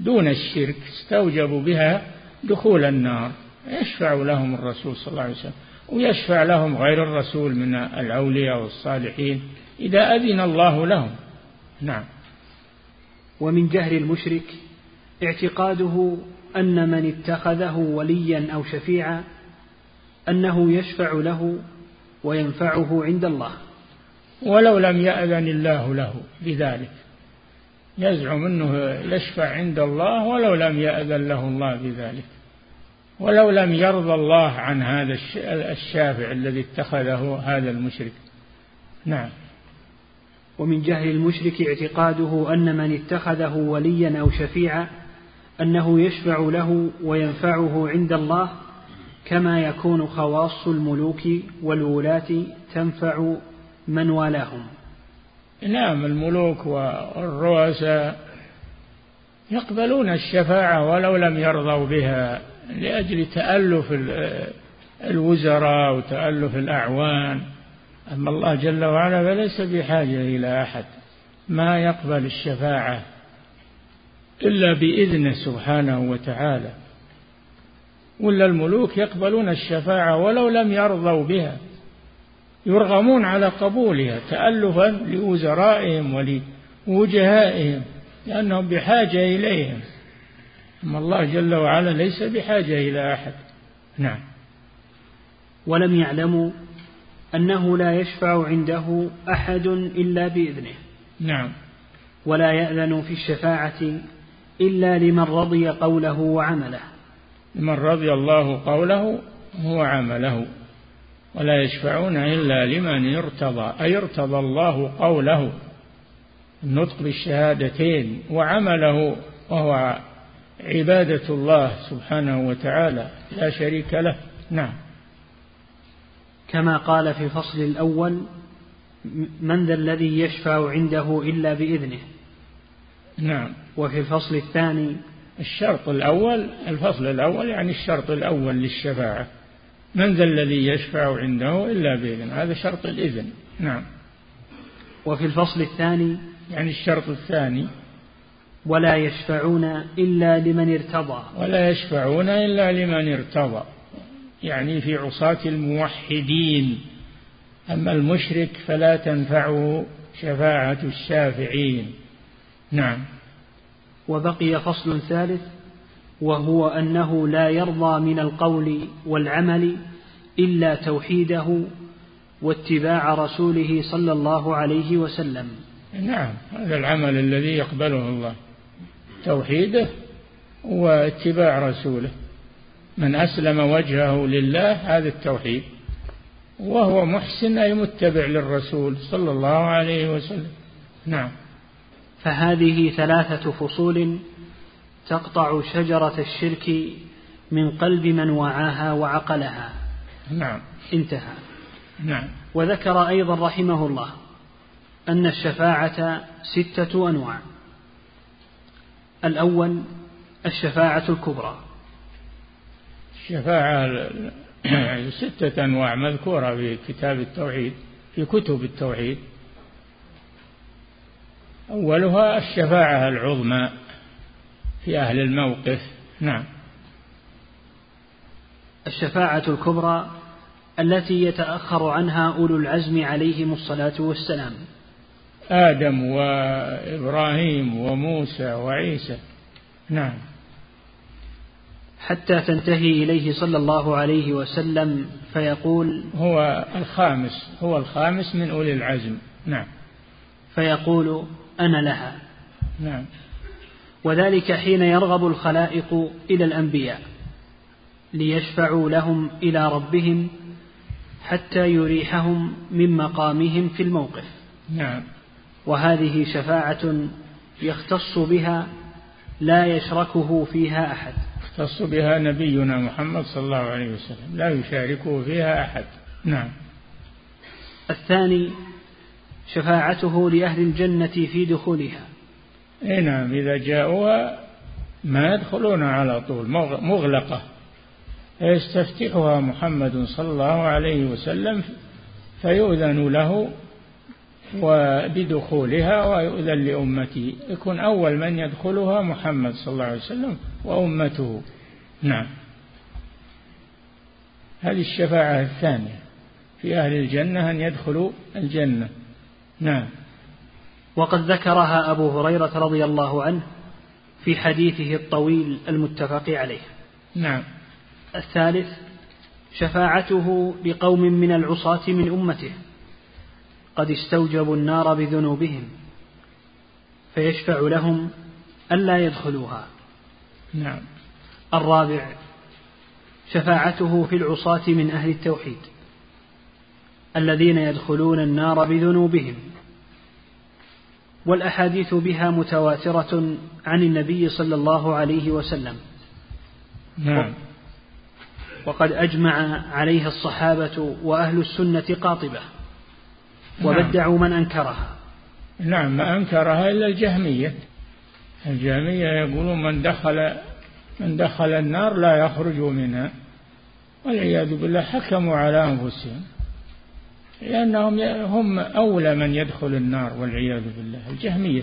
دون الشرك استوجبوا بها دخول النار. يشفع لهم الرسول صلى الله عليه وسلم. ويشفع لهم غير الرسول من الأولياء والصالحين إذا أذن الله لهم. نعم. ومن جهل المشرك اعتقاده أن من اتخذه وليا أو شفيعا أنه يشفع له وينفعه عند الله. ولو لم يأذن الله له بذلك. يزعم أنه يشفع عند الله ولو لم يأذن له الله بذلك. ولو لم يرضى الله عن هذا الشافع الذي اتخذه هذا المشرك. نعم. ومن جهل المشرك اعتقاده أن من اتخذه وليا أو شفيعا أنه يشفع له وينفعه عند الله كما يكون خواص الملوك والولاة تنفع من والاهم. نعم الملوك والرؤساء يقبلون الشفاعة ولو لم يرضوا بها. لأجل تألف الوزراء وتألف الأعوان. أما الله جل وعلا فليس بحاجة إلى أحد. ما يقبل الشفاعة إلا بإذنه سبحانه وتعالى. ولا الملوك يقبلون الشفاعة ولو لم يرضوا بها. يرغمون على قبولها تألفا لوزرائهم ولوجهائهم لأنهم بحاجة إليهم. أما الله جل وعلا ليس بحاجة إلى أحد. نعم. ولم يعلموا أنه لا يشفع عنده أحد إلا بإذنه. نعم. ولا يأذن في الشفاعة إلا لمن رضي قوله وعمله. لمن رضي الله قوله وعمله ولا يشفعون إلا لمن ارتضى أي ارتضى الله قوله. النطق بالشهادتين وعمله وهو عبادة الله سبحانه وتعالى لا شريك له. نعم. كما قال في الفصل الأول من ذا الذي يشفع عنده إلا بإذنه. نعم. وفي الفصل الثاني الشرط الأول الفصل الأول يعني الشرط الأول للشفاعة. من ذا الذي يشفع عنده إلا بإذن هذا شرط الإذن. نعم. وفي الفصل الثاني يعني الشرط الثاني ولا يشفعون إلا لمن ارتضى. ولا يشفعون إلا لمن ارتضى. يعني في عصاة الموحدين. أما المشرك فلا تنفعه شفاعة الشافعين. نعم. وبقي فصل ثالث. وهو أنه لا يرضى من القول والعمل إلا توحيده واتباع رسوله صلى الله عليه وسلم. نعم. هذا العمل الذي يقبله الله. توحيده واتباع رسوله. من أسلم وجهه لله هذا التوحيد. وهو محسن أي متبع للرسول صلى الله عليه وسلم. نعم. فهذه ثلاثة فصول تقطع شجرة الشرك من قلب من وعاها وعقلها. نعم. انتهى. نعم. وذكر أيضا رحمه الله أن الشفاعة ستة أنواع. الأول الشفاعة الكبرى. الشفاعة ستة أنواع مذكورة في كتاب التوحيد في كتب التوحيد. أولها الشفاعة العظمى في أهل الموقف. نعم. الشفاعة الكبرى التي يتأخر عنها أولو العزم عليهم الصلاة والسلام. آدم وإبراهيم وموسى وعيسى. نعم. حتى تنتهي إليه صلى الله عليه وسلم فيقول هو الخامس هو الخامس من أولي العزم. نعم. فيقول أنا لها. نعم. وذلك حين يرغب الخلائق إلى الأنبياء ليشفعوا لهم إلى ربهم حتى يريحهم من مقامهم في الموقف. نعم. وهذه شفاعة يختص بها لا يشركه فيها أحد. يختص بها نبينا محمد صلى الله عليه وسلم لا يشاركه فيها أحد. نعم. الثاني شفاعته لأهل الجنة في دخولها. إي نعم إذا جاءوها ما يدخلون على طول مغلقة. فيستفتحها محمد صلى الله عليه وسلم فيؤذن له وبدخولها ويؤذن لأمته يكون أول من يدخلها محمد صلى الله عليه وسلم وأمته. نعم. هذه الشفاعة الثانية. في أهل الجنة أن يدخلوا الجنة. نعم. وقد ذكرها أبو هريرة رضي الله عنه في حديثه الطويل المتفق عليه. نعم. الثالث شفاعته لقوم من العصاة من أمته. قد استوجبوا النار بذنوبهم فيشفع لهم ألا يدخلوها. نعم. الرابع شفاعته في العصاة من أهل التوحيد الذين يدخلون النار بذنوبهم. والأحاديث بها متواترة عن النبي صلى الله عليه وسلم. نعم. وقد أجمع عليها الصحابة وأهل السنة قاطبة. وبدعوا من أنكرها. نعم ما أنكرها إلا الجهمية. الجهمية يقولون من دخل من دخل النار لا يخرج منها. والعياذ بالله حكموا على أنفسهم. لأنهم هم أولى من يدخل النار والعياذ بالله الجهمية.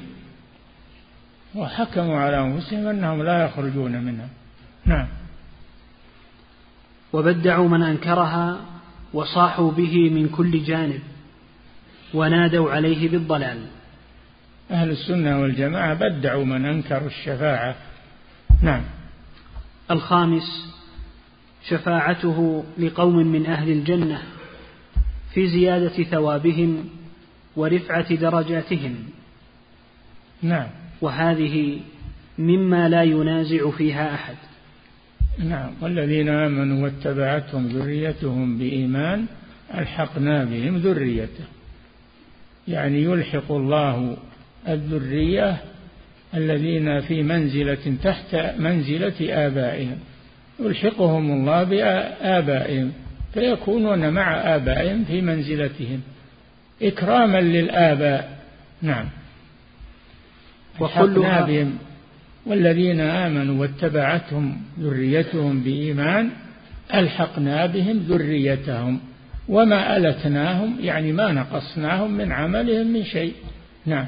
وحكموا على أنفسهم أنهم لا يخرجون منها. نعم. وبدعوا من أنكرها وصاحوا به من كل جانب. ونادوا عليه بالضلال. أهل السنة والجماعة بدعوا من أنكروا الشفاعة. نعم. الخامس شفاعته لقوم من أهل الجنة في زيادة ثوابهم ورفعة درجاتهم. نعم. وهذه مما لا ينازع فيها أحد. نعم. والذين آمنوا واتبعتهم ذريتهم بإيمان ألحقنا بهم ذريته يعني يلحق الله الذرية الذين في منزلة تحت منزلة آبائهم. يلحقهم الله بآبائهم فيكونون مع آبائهم في منزلتهم. إكراما للآباء نعم. وكلها بهم. والذين آمنوا واتبعتهم ذريتهم بإيمان ألحقنا بهم ذريتهم. وما ألتناهم يعني ما نقصناهم من عملهم من شيء. نعم.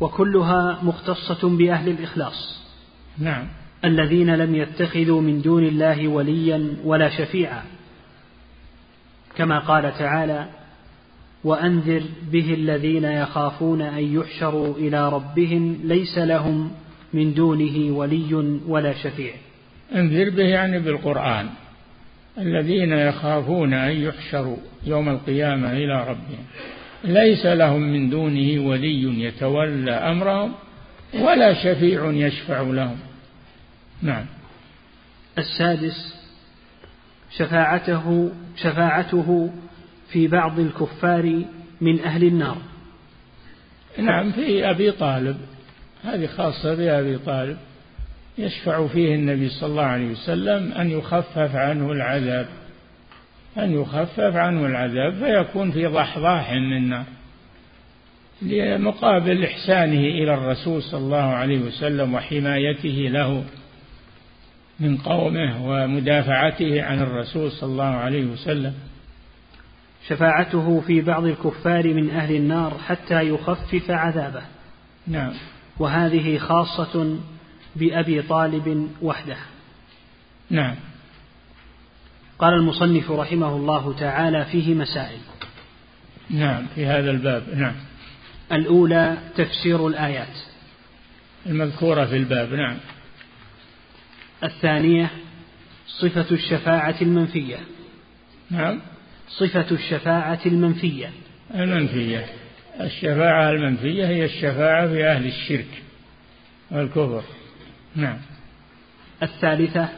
وكلها مختصة بأهل الإخلاص. نعم. الذين لم يتخذوا من دون الله وليا ولا شفيعا. كما قال تعالى وأنذر به الذين يخافون أن يحشروا إلى ربهم ليس لهم من دونه ولي ولا شفيع. انذر به يعني بالقرآن. الذين يخافون أن يحشروا يوم القيامة إلى ربهم. ليس لهم من دونه ولي يتولى أمرهم ولا شفيع يشفع لهم. نعم. السادس شفاعته شفاعته في بعض الكفار من أهل النار. نعم في أبي طالب. هذه خاصة بأبي طالب. يشفع فيه النبي صلى الله عليه وسلم أن يخفف عنه العذاب. أن يخفف عنه العذاب فيكون في ضحضاح من النار لمقابل إحسانه إلى الرسول صلى الله عليه وسلم وحمايته له من قومه ومدافعته عن الرسول صلى الله عليه وسلم. شفاعته في بعض الكفار من أهل النار حتى يخفف عذابه. نعم. وهذه خاصة بأبي طالب وحده. نعم. قال المصنف رحمه الله تعالى فيه مسائل. نعم في هذا الباب نعم. الأولى تفسير الآيات. المذكورة في الباب نعم. الثانية صفة الشفاعة المنفية. نعم. صفة الشفاعة المنفية. المنفية. الشفاعة المنفية هي الشفاعة في أهل الشرك والكفر. نعم. الثالثة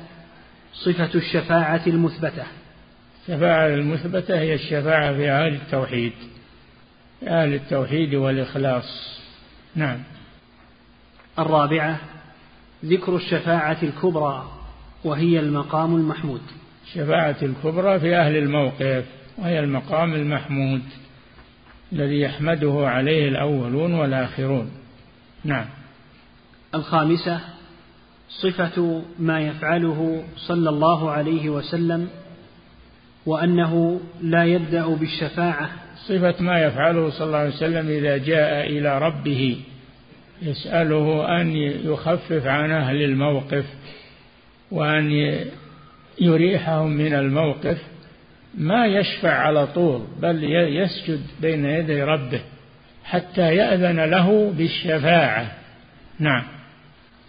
صفة الشفاعة المثبتة. الشفاعة المثبتة هي الشفاعة في أهل التوحيد. في أهل التوحيد والإخلاص. نعم. الرابعة ذكر الشفاعة الكبرى وهي المقام المحمود. الشفاعة الكبرى في أهل الموقف وهي المقام المحمود الذي يحمده عليه الأولون والآخرون. نعم. الخامسة صفة ما يفعله صلى الله عليه وسلم وأنه لا يبدأ بالشفاعة. صفة ما يفعله صلى الله عليه وسلم إذا جاء إلى ربه يسأله أن يخفف عن أهل الموقف وأن يريحهم من الموقف ما يشفع على طول بل يسجد بين يدي ربه حتى يأذن له بالشفاعة. نعم.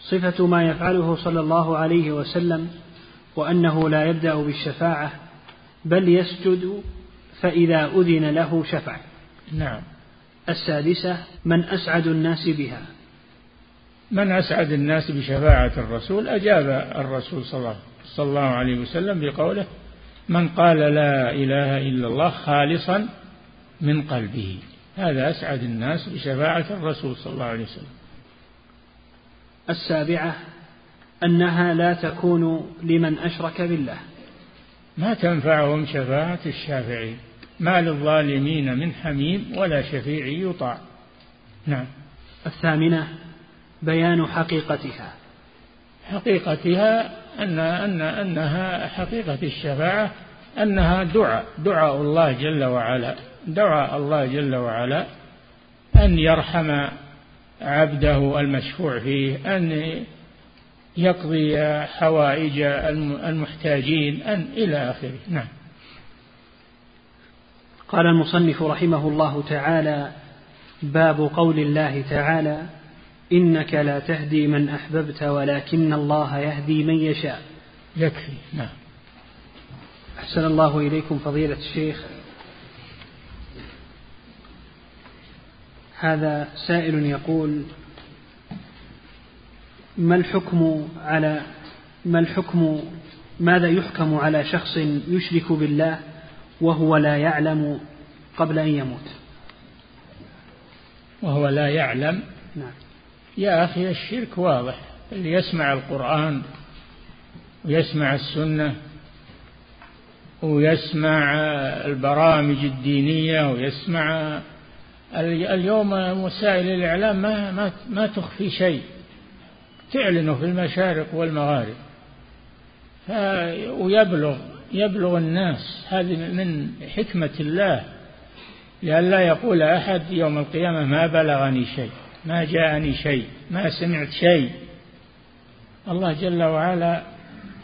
صفة ما يفعله صلى الله عليه وسلم وأنه لا يبدأ بالشفاعة بل يسجد فإذا أذن له شفع. نعم. السادسة من أسعد الناس بها. من أسعد الناس بشفاعة الرسول أجاب الرسول صلى الله, صلى الله عليه وسلم بقوله من قال لا إله إلا الله خالصا من قلبه. هذا أسعد الناس بشفاعة الرسول صلى الله عليه وسلم. السابعة أنها لا تكون لمن أشرك بالله. ما تنفعهم شفاعة الشافعين ما للظالمين من حميم ولا شفيع يطاع. نعم. الثامنة بيان حقيقتها. حقيقتها أن أن أنها حقيقة الشفاعة أنها دعاء دعاء الله جل وعلا دعاء الله جل وعلا أن يرحم عبده المشفوع فيه أن يقضي حوائج المحتاجين أن إلى آخره. نعم. قال المصنف رحمه الله تعالى باب قول الله تعالى إنك لا تهدي من أحببت ولكن الله يهدي من يشاء. يكفي. نعم. أحسن الله إليكم فضيلة الشيخ. هذا سائل يقول ما الحكم على ما الحكم ماذا يحكم على شخص يشرك بالله وهو لا يعلم قبل أن يموت؟ وهو لا يعلم؟ نعم. يا أخي الشرك واضح اللي يسمع القرآن ويسمع السنة ويسمع البرامج الدينية ويسمع اليوم وسائل الإعلام ما ما ما تخفي شيء. تعلنه في المشارق والمغارب. ويبلغ يبلغ الناس هذه من حكمة الله لئلا يقول أحد يوم القيامة ما بلغني شيء ما جاءني شيء ما سمعت شيء. الله جل وعلا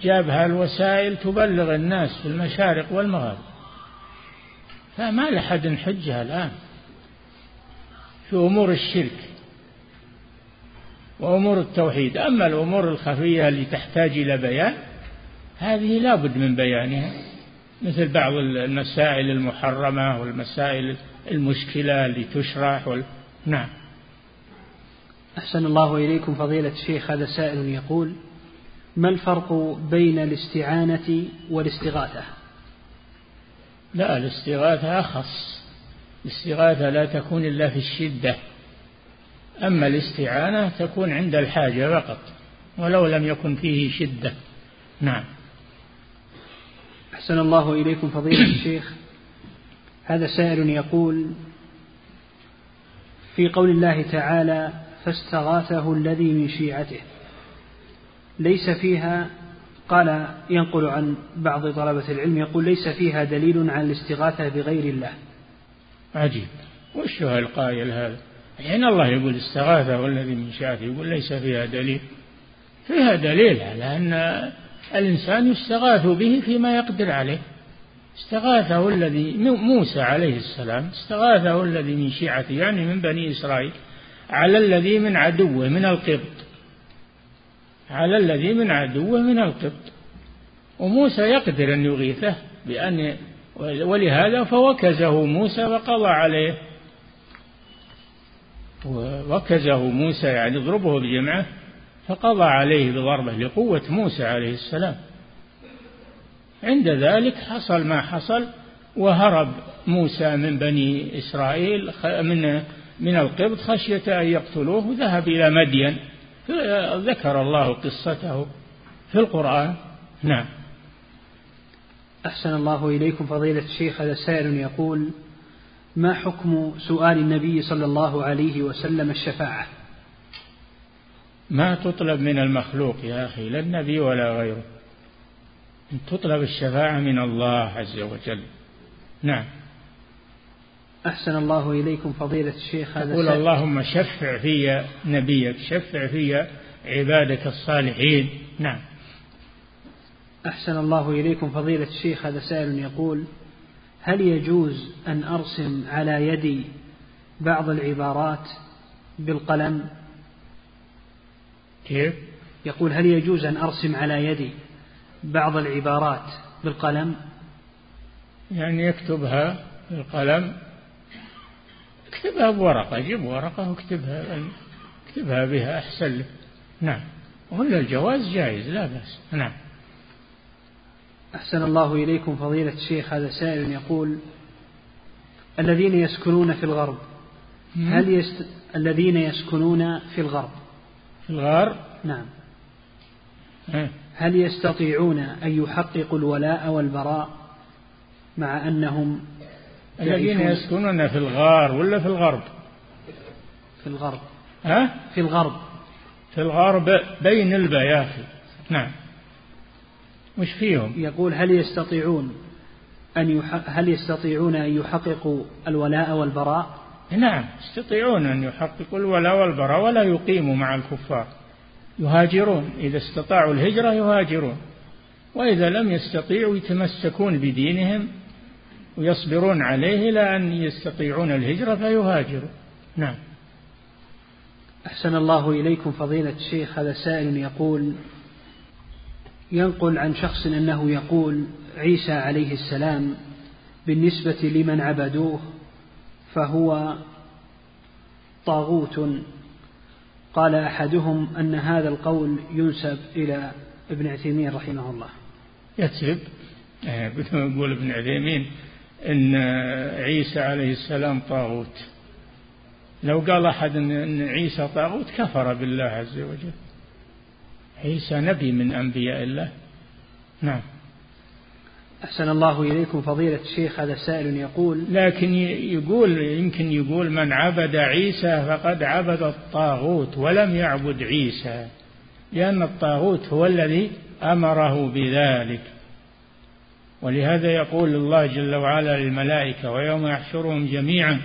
جاب هالوسائل تبلغ الناس في المشارق والمغارب. فما لحد حجة الآن. في أمور الشرك وأمور التوحيد. أما الأمور الخفية اللي تحتاج إلى بيان هذه لا بد من بيانها مثل بعض المسائل المحرمة والمسائل المشكلة اللي تشرح وال... نعم. أحسن الله إليكم فضيلة الشيخ. هذا سائل يقول ما الفرق بين الاستعانة والاستغاثة؟ لا الاستغاثة أخص. الاستغاثة لا تكون إلا في الشدة أما الاستعانة تكون عند الحاجة فقط ولو لم يكن فيه شدة. نعم. أحسن الله إليكم فضيلة الشيخ. هذا سائل يقول في قول الله تعالى فاستغاثه الذي من شيعته ليس فيها قال ينقل عن بعض طلبة العلم يقول ليس فيها دليل على الاستغاثة بغير الله عجيب. وش هو القائل هذا؟ حين الله يقول استغاثة الذي من شيعته يقول ليس فيها دليل. فيها دليل على أن الإنسان يستغاث به فيما يقدر عليه. استغاثه الذي موسى عليه السلام استغاثه الذي من شيعته يعني من بني إسرائيل على الذي من عدوه من القبط. على الذي من عدوه من القبط. وموسى يقدر أن يغيثه بأن ولهذا فوكزه موسى وقضى عليه. وكزه موسى يعني اضربه بجمعه فقضى عليه بضربه لقوة موسى عليه السلام. عند ذلك حصل ما حصل وهرب موسى من بني إسرائيل من من القبط خشية أن يقتلوه ذهب إلى مدين. ذكر الله قصته في القرآن. نعم. أحسن الله إليكم فضيلة الشيخ. هذا سائل يقول ما حكم سؤال النبي صلى الله عليه وسلم الشفاعة؟ ما تطلب من المخلوق يا أخي لا النبي ولا غيره. تطلب الشفاعة من الله عز وجل. نعم. أحسن الله إليكم فضيلة الشيخ. هذا يقول اللهم شفع في نبيك شفع في عبادك الصالحين. نعم. أحسن الله إليكم فضيلة الشيخ هذا سائل يقول هل يجوز أن أرسم على يدي بعض العبارات بالقلم؟ كيف؟ يقول هل يجوز أن أرسم على يدي بعض العبارات بالقلم؟ يعني يكتبها بالقلم. اكتبها بورقة جيب ورقة واكتبها اكتبها بها أحسن لك. نعم. ولا الجواز جائز لا بأس. نعم. أحسن الله إليكم فضيلة الشيخ هذا سائل يقول الذين يسكنون في الغرب هل يست... الذين يسكنون في الغرب؟ في الغار؟ نعم. هل يستطيعون أن يحققوا الولاء والبراء مع أنهم الذين يسكنون في الغار ولا في الغرب؟ في الغرب. ها؟ في الغرب. في الغرب بين البيافي نعم. وش فيهم. يقول هل يستطيعون أن يح... هل يستطيعون أن يحققوا الولاء والبراء؟ نعم يستطيعون أن يحققوا الولاء والبراء ولا يقيموا مع الكفار. يهاجرون إذا استطاعوا الهجرة يهاجرون. وإذا لم يستطيعوا يتمسكون بدينهم ويصبرون عليه إلى أن يستطيعون الهجرة فيهاجروا. نعم. أحسن الله إليكم فضيلة الشيخ هذا سائل يقول ينقل عن شخص أنه يقول عيسى عليه السلام بالنسبة لمن عبدوه فهو طاغوت. قال أحدهم أن هذا القول ينسب إلى ابن عثيمين رحمه الله. يكذب. يقول ابن عثيمين إن عيسى عليه السلام طاغوت. لو قال أحد إن عيسى طاغوت كفر بالله عز وجل. عيسى نبي من أنبياء الله. نعم. أحسن الله إليكم فضيلة الشيخ هذا سائل يقول لكن يقول يمكن يقول من عبد عيسى فقد عبد الطاغوت ولم يعبد عيسى لأن الطاغوت هو الذي أمره بذلك. ولهذا يقول الله جل وعلا للملائكة ويوم يحشرهم جميعا.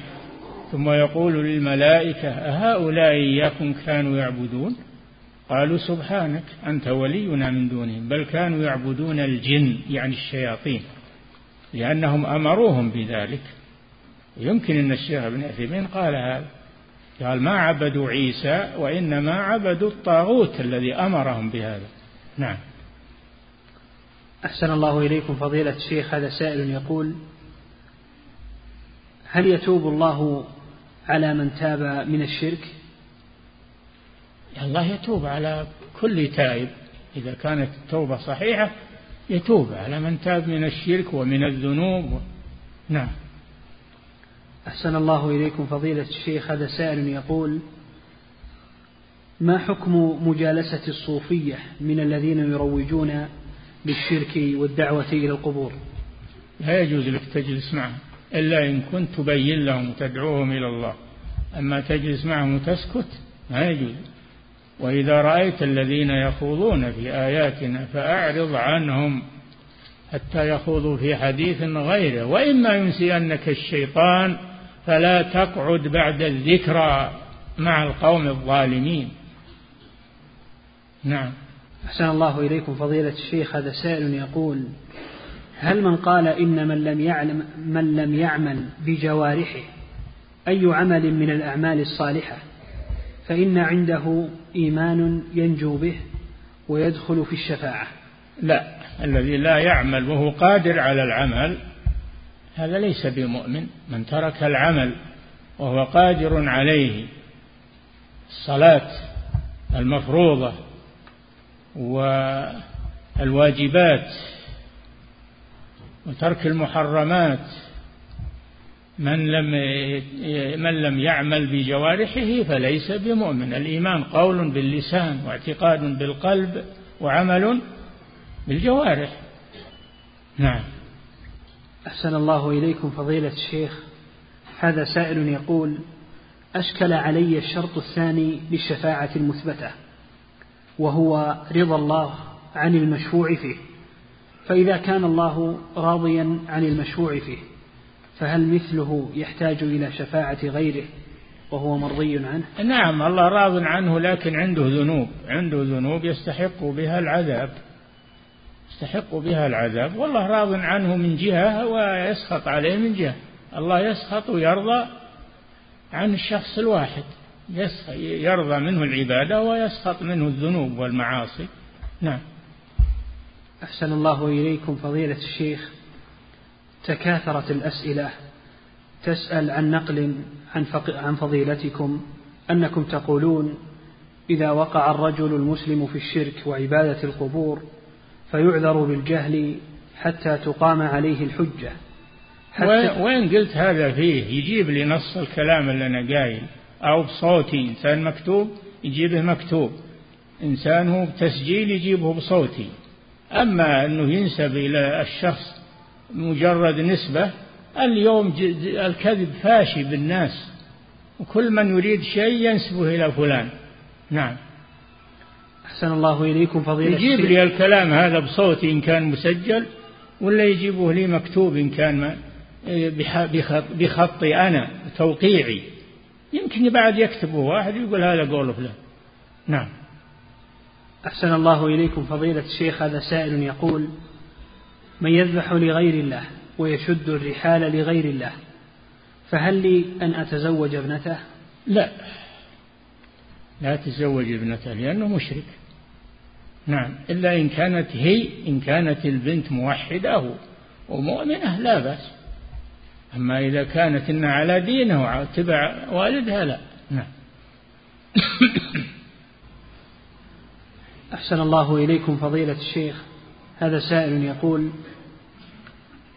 ثم يقول للملائكة أهؤلاء إياكم كانوا يعبدون؟ قالوا سبحانك أنت ولينا من دونهم بل كانوا يعبدون الجن يعني الشياطين لأنهم أمروهم بذلك. يمكن أن الشيخ ابن عثيمين قال هذا. قال ما عبدوا عيسى وإنما عبدوا الطاغوت الذي أمرهم بهذا. نعم. أحسن الله إليكم فضيلة الشيخ. هذا سائل يقول هل يتوب الله على من تاب من الشرك؟ الله يتوب على كل تائب. إذا كانت التوبة صحيحة يتوب على من تاب من الشرك ومن الذنوب. نعم. أحسن الله إليكم فضيلة الشيخ. هذا سائل يقول ما حكم مجالسة الصوفية من الذين يروجون للشرك والدعوة إلى القبور؟ لا يجوز لك تجلس معهم إلا إن كنت تبين لهم وتدعوهم إلى الله. أما تجلس معهم وتسكت ما يجوز. وإذا رأيت الذين يخوضون في آياتنا فأعرض عنهم حتى يخوضوا في حديث غيره. وإما ينسينك الشيطان فلا تقعد بعد الذكرى مع القوم الظالمين. نعم. أحسن الله إليكم فضيلة الشيخ. هذا سائل يقول هل من قال إن من لم يعلم من لم يعمل بجوارحه أي عمل من الأعمال الصالحة فإن عنده إيمان ينجو به ويدخل في الشفاعة. لا الذي لا يعمل وهو قادر على العمل هذا ليس بمؤمن. من ترك العمل وهو قادر عليه الصلاة المفروضة والواجبات وترك المحرمات من لم من لم يعمل بجوارحه فليس بمؤمن. الإيمان قول باللسان واعتقاد بالقلب وعمل بالجوارح. نعم. أحسن الله إليكم فضيلة الشيخ. هذا سائل يقول أشكل علي الشرط الثاني للشفاعة المثبتة وهو رضا الله عن المشفوع فيه. فإذا كان الله راضيا عن المشفوع فيه فهل مثله يحتاج إلى شفاعة غيره وهو مرضي عنه؟ نعم الله راض عنه لكن عنده ذنوب عنده ذنوب يستحق بها العذاب. يستحق بها العذاب. والله راض عنه من جهة ويسخط عليه من جهة. الله يسخط ويرضى عن الشخص الواحد. يرضى منه العبادة ويسخط منه الذنوب والمعاصي. نعم. أحسن الله إليكم فضيلة الشيخ. تكاثرت الأسئلة. تسأل عن نقل عن, عن فضيلتكم. أنكم تقولون إذا وقع الرجل المسلم في الشرك وعبادة القبور فيعذر بالجهل حتى تقام عليه الحجة. حتى وين قلت هذا فيه؟ يجيب لي نص الكلام اللي أنا قايل. أو بصوتي إنسان مكتوب يجيبه مكتوب. إنسان هو بتسجيل يجيبه بصوتي. أما أنه ينسب إلى الشخص مجرد نسبة اليوم الكذب فاشي بالناس وكل من يريد شيء ينسبه إلى فلان. نعم. أحسن الله إليكم فضيلة يجيب لي الكلام هذا بصوتي إن كان مسجل ولا يجيبه لي مكتوب إن كان بخطي أنا توقيعي. يمكن بعد يكتبه واحد يقول هذا قول فلان. نعم. أحسن الله إليكم فضيلة الشيخ هذا سائل يقول من يذبح لغير الله ويشد الرحال لغير الله فهل لي أن أتزوج ابنته؟ لا. لا تزوج ابنته لأنه مشرك. نعم. إلا إن كانت هي إن كانت البنت موحدة ومؤمنة لا بأس. أما إذا كانت إنها على دينه وتبع والدها لا. نعم. أحسن الله إليكم فضيلة الشيخ. هذا سائل يقول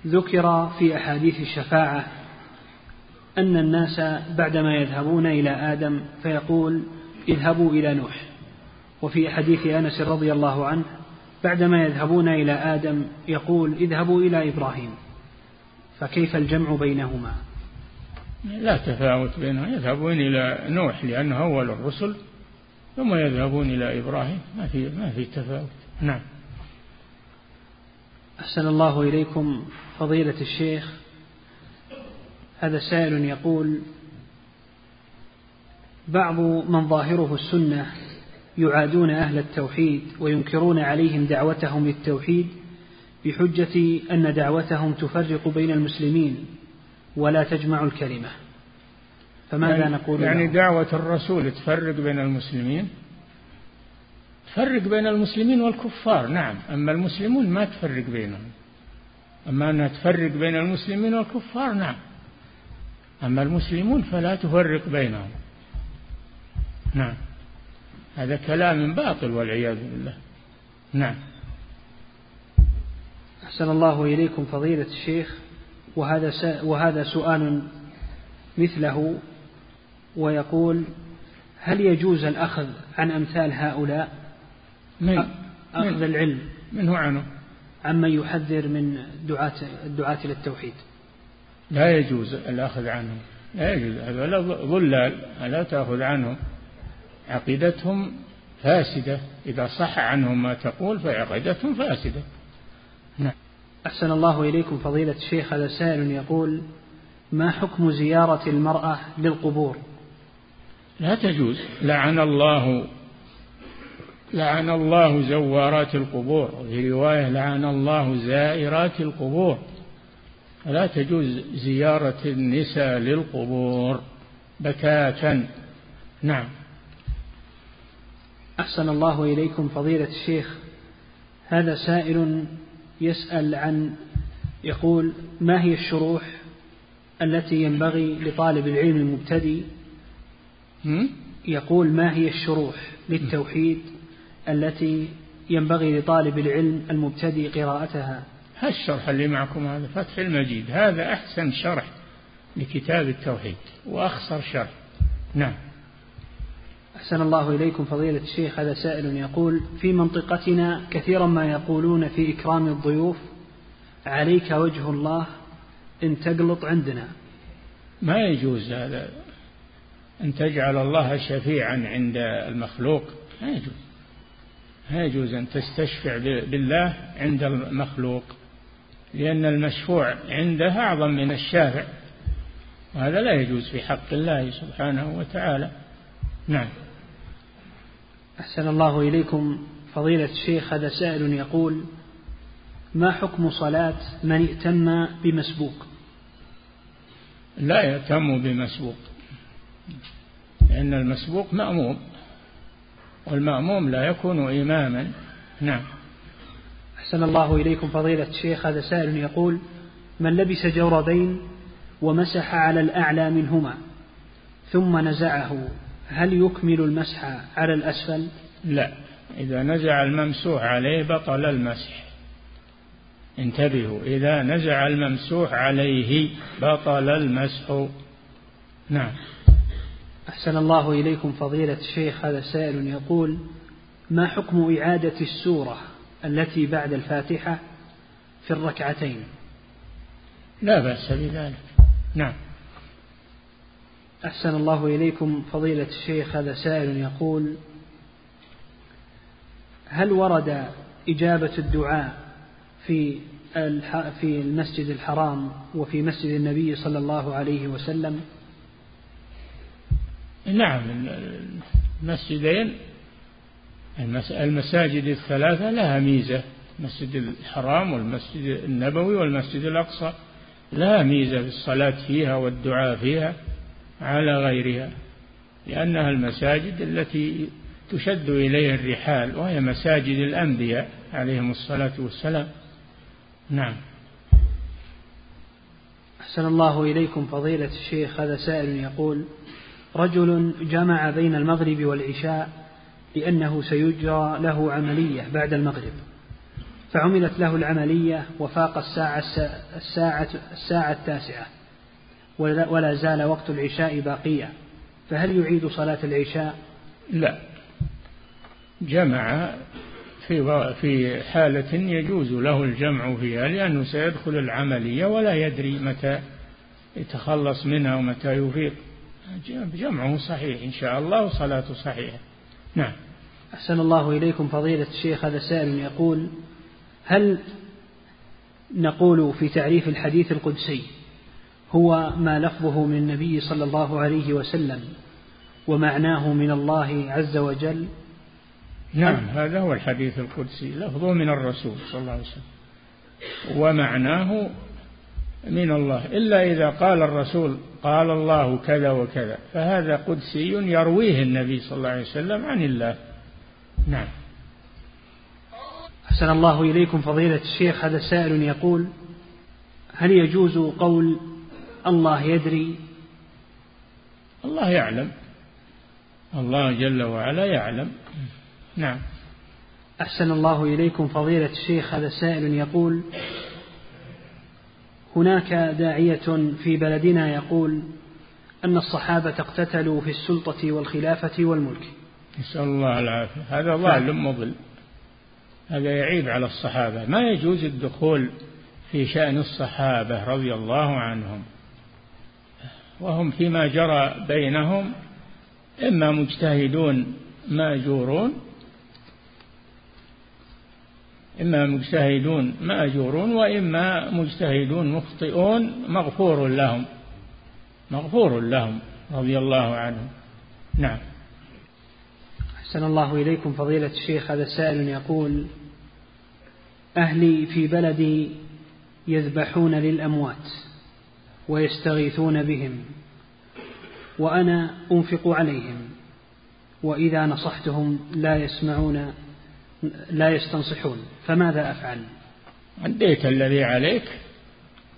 ذكر في أحاديث الشفاعة أن الناس بعدما يذهبون إلى آدم فيقول اذهبوا إلى نوح. وفي حديث أنس رضي الله عنه بعدما يذهبون إلى آدم يقول اذهبوا إلى إبراهيم. فكيف الجمع بينهما؟ لا تفاوت بينهم يذهبون إلى نوح لأنه أول الرسل ثم يذهبون إلى إبراهيم. ما في ما في تفاوت. نعم. أحسن الله إليكم فضيلة الشيخ. هذا سائل يقول بعض من ظاهره السنة يعادون أهل التوحيد وينكرون عليهم دعوتهم للتوحيد بحجة أن دعوتهم تفرق بين المسلمين ولا تجمع الكلمة. فماذا يعني نقول يعني؟ دعوة الرسول تفرق بين المسلمين؟ تفرق بين المسلمين والكفار نعم. أما المسلمون ما تفرق بينهم. أما أنها تفرق بين المسلمين والكفار نعم. أما المسلمون فلا تفرق بينهم. نعم. هذا كلام باطل والعياذ بالله. نعم. أحسن الله إليكم فضيلة الشيخ. وهذا وهذا سؤال مثله ويقول هل يجوز الأخذ عن أمثال هؤلاء؟ من أخذ من العلم. منه عنه. عمن يحذر من دعاة الدعاة إلى التوحيد؟ لا يجوز الأخذ عنهم. لا يجوز. هذا ضلال لا تأخذ عنهم. عقيدتهم فاسدة. إذا صح عنهم ما تقول فعقيدتهم فاسدة. نعم. أحسن الله إليكم فضيلة الشيخ. هذا سائل يقول ما حكم زيارة المرأة للقبور؟ لا تجوز. لعن الله لعن الله زوارات القبور. وفي رواية لعن الله زائرات القبور. لا تجوز زيارة النساء للقبور بكاتا نعم. أحسن الله إليكم فضيلة الشيخ. هذا سائل يسأل عن يقول ما هي الشروح التي ينبغي لطالب العلم المبتدئ؟ يقول ما هي الشروح للتوحيد التي ينبغي لطالب العلم المبتدئ قراءتها. هالشرح اللي معكم هذا فتح المجيد. هذا أحسن شرح لكتاب التوحيد وأخصر شرح. نعم. أحسن الله إليكم فضيلة الشيخ. هذا سائل يقول في منطقتنا كثيرا ما يقولون في إكرام الضيوف عليك وجه الله إن تقلط عندنا. ما يجوز هذا. أن تجعل الله شفيعا عند المخلوق ما يجوز. ما يجوز أن تستشفع بالله عند المخلوق لأن المشفوع عنده أعظم من الشافع وهذا لا يجوز في حق الله سبحانه وتعالى. نعم. أحسن الله إليكم. فضيلة الشيخ هذا سائل يقول ما حكم صلاة من ائتم بمسبوق؟ لا يأتم بمسبوق لأن المسبوق مأموم. والمأموم لا يكون إماما. نعم. أحسن الله إليكم فضيلة الشيخ. هذا سائل يقول من لبس جوربين ومسح على الأعلى منهما ثم نزعه هل يكمل المسح على الأسفل؟ لا. إذا نزع الممسوح عليه بطل المسح. انتبهوا إذا نزع الممسوح عليه بطل المسح. نعم. أحسن الله إليكم فضيلة الشيخ هذا سائل يقول ما حكم إعادة السورة التي بعد الفاتحة في الركعتين؟ لا بأس بذلك. نعم. أحسن الله إليكم فضيلة الشيخ هذا سائل يقول هل ورد إجابة الدعاء في في المسجد الحرام وفي مسجد النبي صلى الله عليه وسلم؟ نعم المسجدين المساجد الثلاثة لها ميزة المسجد الحرام والمسجد النبوي والمسجد الأقصى. لها ميزة في الصلاة فيها والدعاء فيها على غيرها لأنها المساجد التي تشد إليها الرحال وهي مساجد الأنبياء عليهم الصلاة والسلام. نعم. أحسن الله إليكم فضيلة الشيخ هذا سائل يقول رجل جمع بين المغرب والعشاء لأنه سيجرى له عملية بعد المغرب. فعملت له العملية وفاق الساعة الساعة الساعة التاسعة. ولا زال وقت العشاء باقيا فهل يعيد صلاة العشاء؟ لا. جمع في في حالة يجوز له الجمع فيها لأنه سيدخل العملية ولا يدري متى يتخلص منها ومتى يفيق. جمعه صحيح إن شاء الله وصلاته صحيحة. نعم. أحسن الله إليكم فضيلة الشيخ هذا سائل يقول هل نقول في تعريف الحديث القدسي هو ما لفظه من النبي صلى الله عليه وسلم ومعناه من الله عز وجل؟ نعم هذا هو الحديث القدسي لفظه من الرسول صلى الله عليه وسلم. ومعناه من الله. إلا إذا قال الرسول قال الله كذا وكذا. فهذا قدسي يرويه النبي صلى الله عليه وسلم عن الله. نعم. أحسن الله إليكم فضيلة الشيخ. هذا سائل يقول هل يجوز قول الله يدري؟ الله يعلم. الله جل وعلا يعلم. نعم. أحسن الله إليكم فضيلة الشيخ. هذا سائل يقول هناك داعية في بلدنا يقول أن الصحابة اقتتلوا في السلطة والخلافة والملك. نسأل الله العافية. هذا ظالم مضل. هذا يعيب على الصحابة. ما يجوز الدخول في شأن الصحابة رضي الله عنهم؟ وهم فيما جرى بينهم إما مجتهدون ماجورون إما مجتهدون مأجورون وإما مجتهدون مخطئون مغفور لهم. مغفور لهم رضي الله عنهم. نعم. أحسن الله إليكم فضيلة الشيخ. هذا سائل يقول أهلي في بلدي يذبحون للأموات ويستغيثون بهم وأنا أنفق عليهم وإذا نصحتهم لا يسمعون لا يستنصحون فماذا أفعل؟ أديت الذي عليك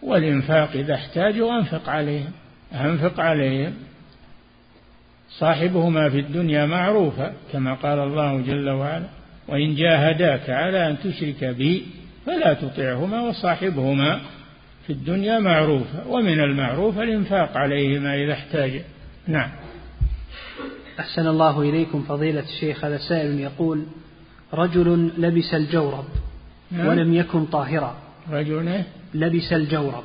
والإنفاق إذا احتاجوا أنفق عليهم أنفق عليهم. صاحبهما في الدنيا معروفة كما قال الله جل وعلا وإن جاهداك على أن تشرك بي فلا تطعهما وصاحبهما في الدنيا معروفة ومن المعروف الإنفاق عليهما إذا احتاج. نعم. أحسن الله إليكم فضيلة الشيخ هذا سائل يقول رجل لبس الجورب نعم. ولم يكن طاهرا. رجل لبس الجورب.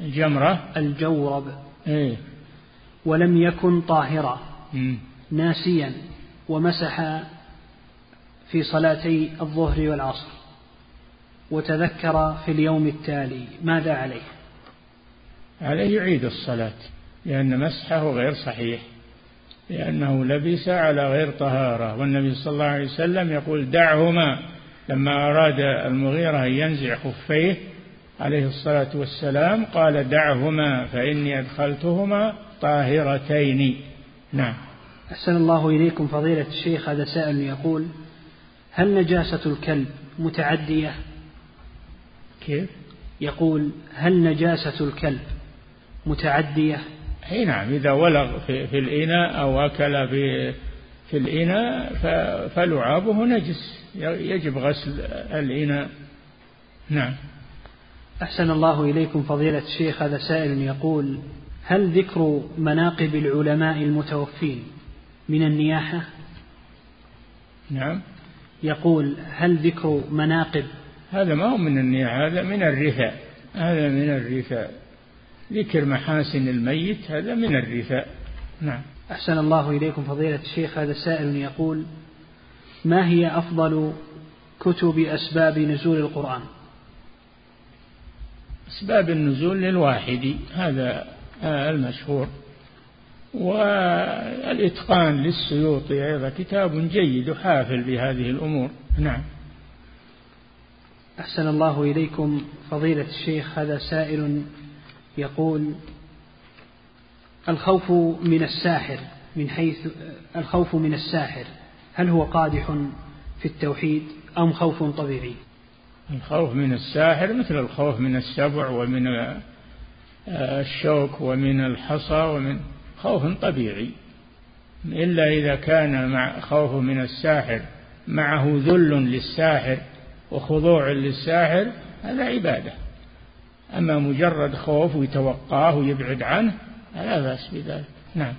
الجمرة. الجورب. إيه؟ ولم يكن طاهرا. ناسيا. ومسح في صلاتي الظهر والعصر. وتذكر في اليوم التالي. ماذا عليه؟ عليه يعيد الصلاة لأن مسحه غير صحيح. لأنه لبس على غير طهارة. والنبي صلى الله عليه وسلم يقول دعهما لما أراد المغيرة أن ينزع خفيه عليه الصلاة والسلام قال دعهما فإني أدخلتهما طاهرتين. نعم. أحسن الله إليكم فضيلة الشيخ هذا سائل يقول هل نجاسة الكلب متعدية؟ كيف؟ يقول هل نجاسة الكلب متعدية؟ إي نعم إذا ولغ في, في الإناء أو أكل في في الإناء فلعابه نجس يجب غسل الإناء. نعم. أحسن الله إليكم فضيلة الشيخ هذا سائل يقول هل ذكر مناقب العلماء المتوفين من النياحة؟ نعم. يقول هل ذكر مناقب؟ هذا ما هو من النياحة هذا من الرثاء هذا من الرثاء. ذكر محاسن الميت هذا من الرثاء. نعم. أحسن الله إليكم فضيلة الشيخ هذا سائل يقول ما هي أفضل كتب أسباب نزول القرآن؟ أسباب النزول للواحد هذا المشهور. والإتقان للسيوطي أيضا كتاب جيد حافل بهذه الأمور. نعم. أحسن الله إليكم فضيلة الشيخ هذا سائل يقول الخوف من الساحر من حيث الخوف من الساحر هل هو قادح في التوحيد أم خوف طبيعي؟ الخوف من الساحر مثل الخوف من السبع ومن الشوك ومن الحصى ومن خوف طبيعي. إلا إذا كان مع خوف من الساحر معه ذل للساحر وخضوع للساحر هذا عبادة. أما مجرد خوف ويتوقاه ويبعد عنه لا بأس بذلك. نعم.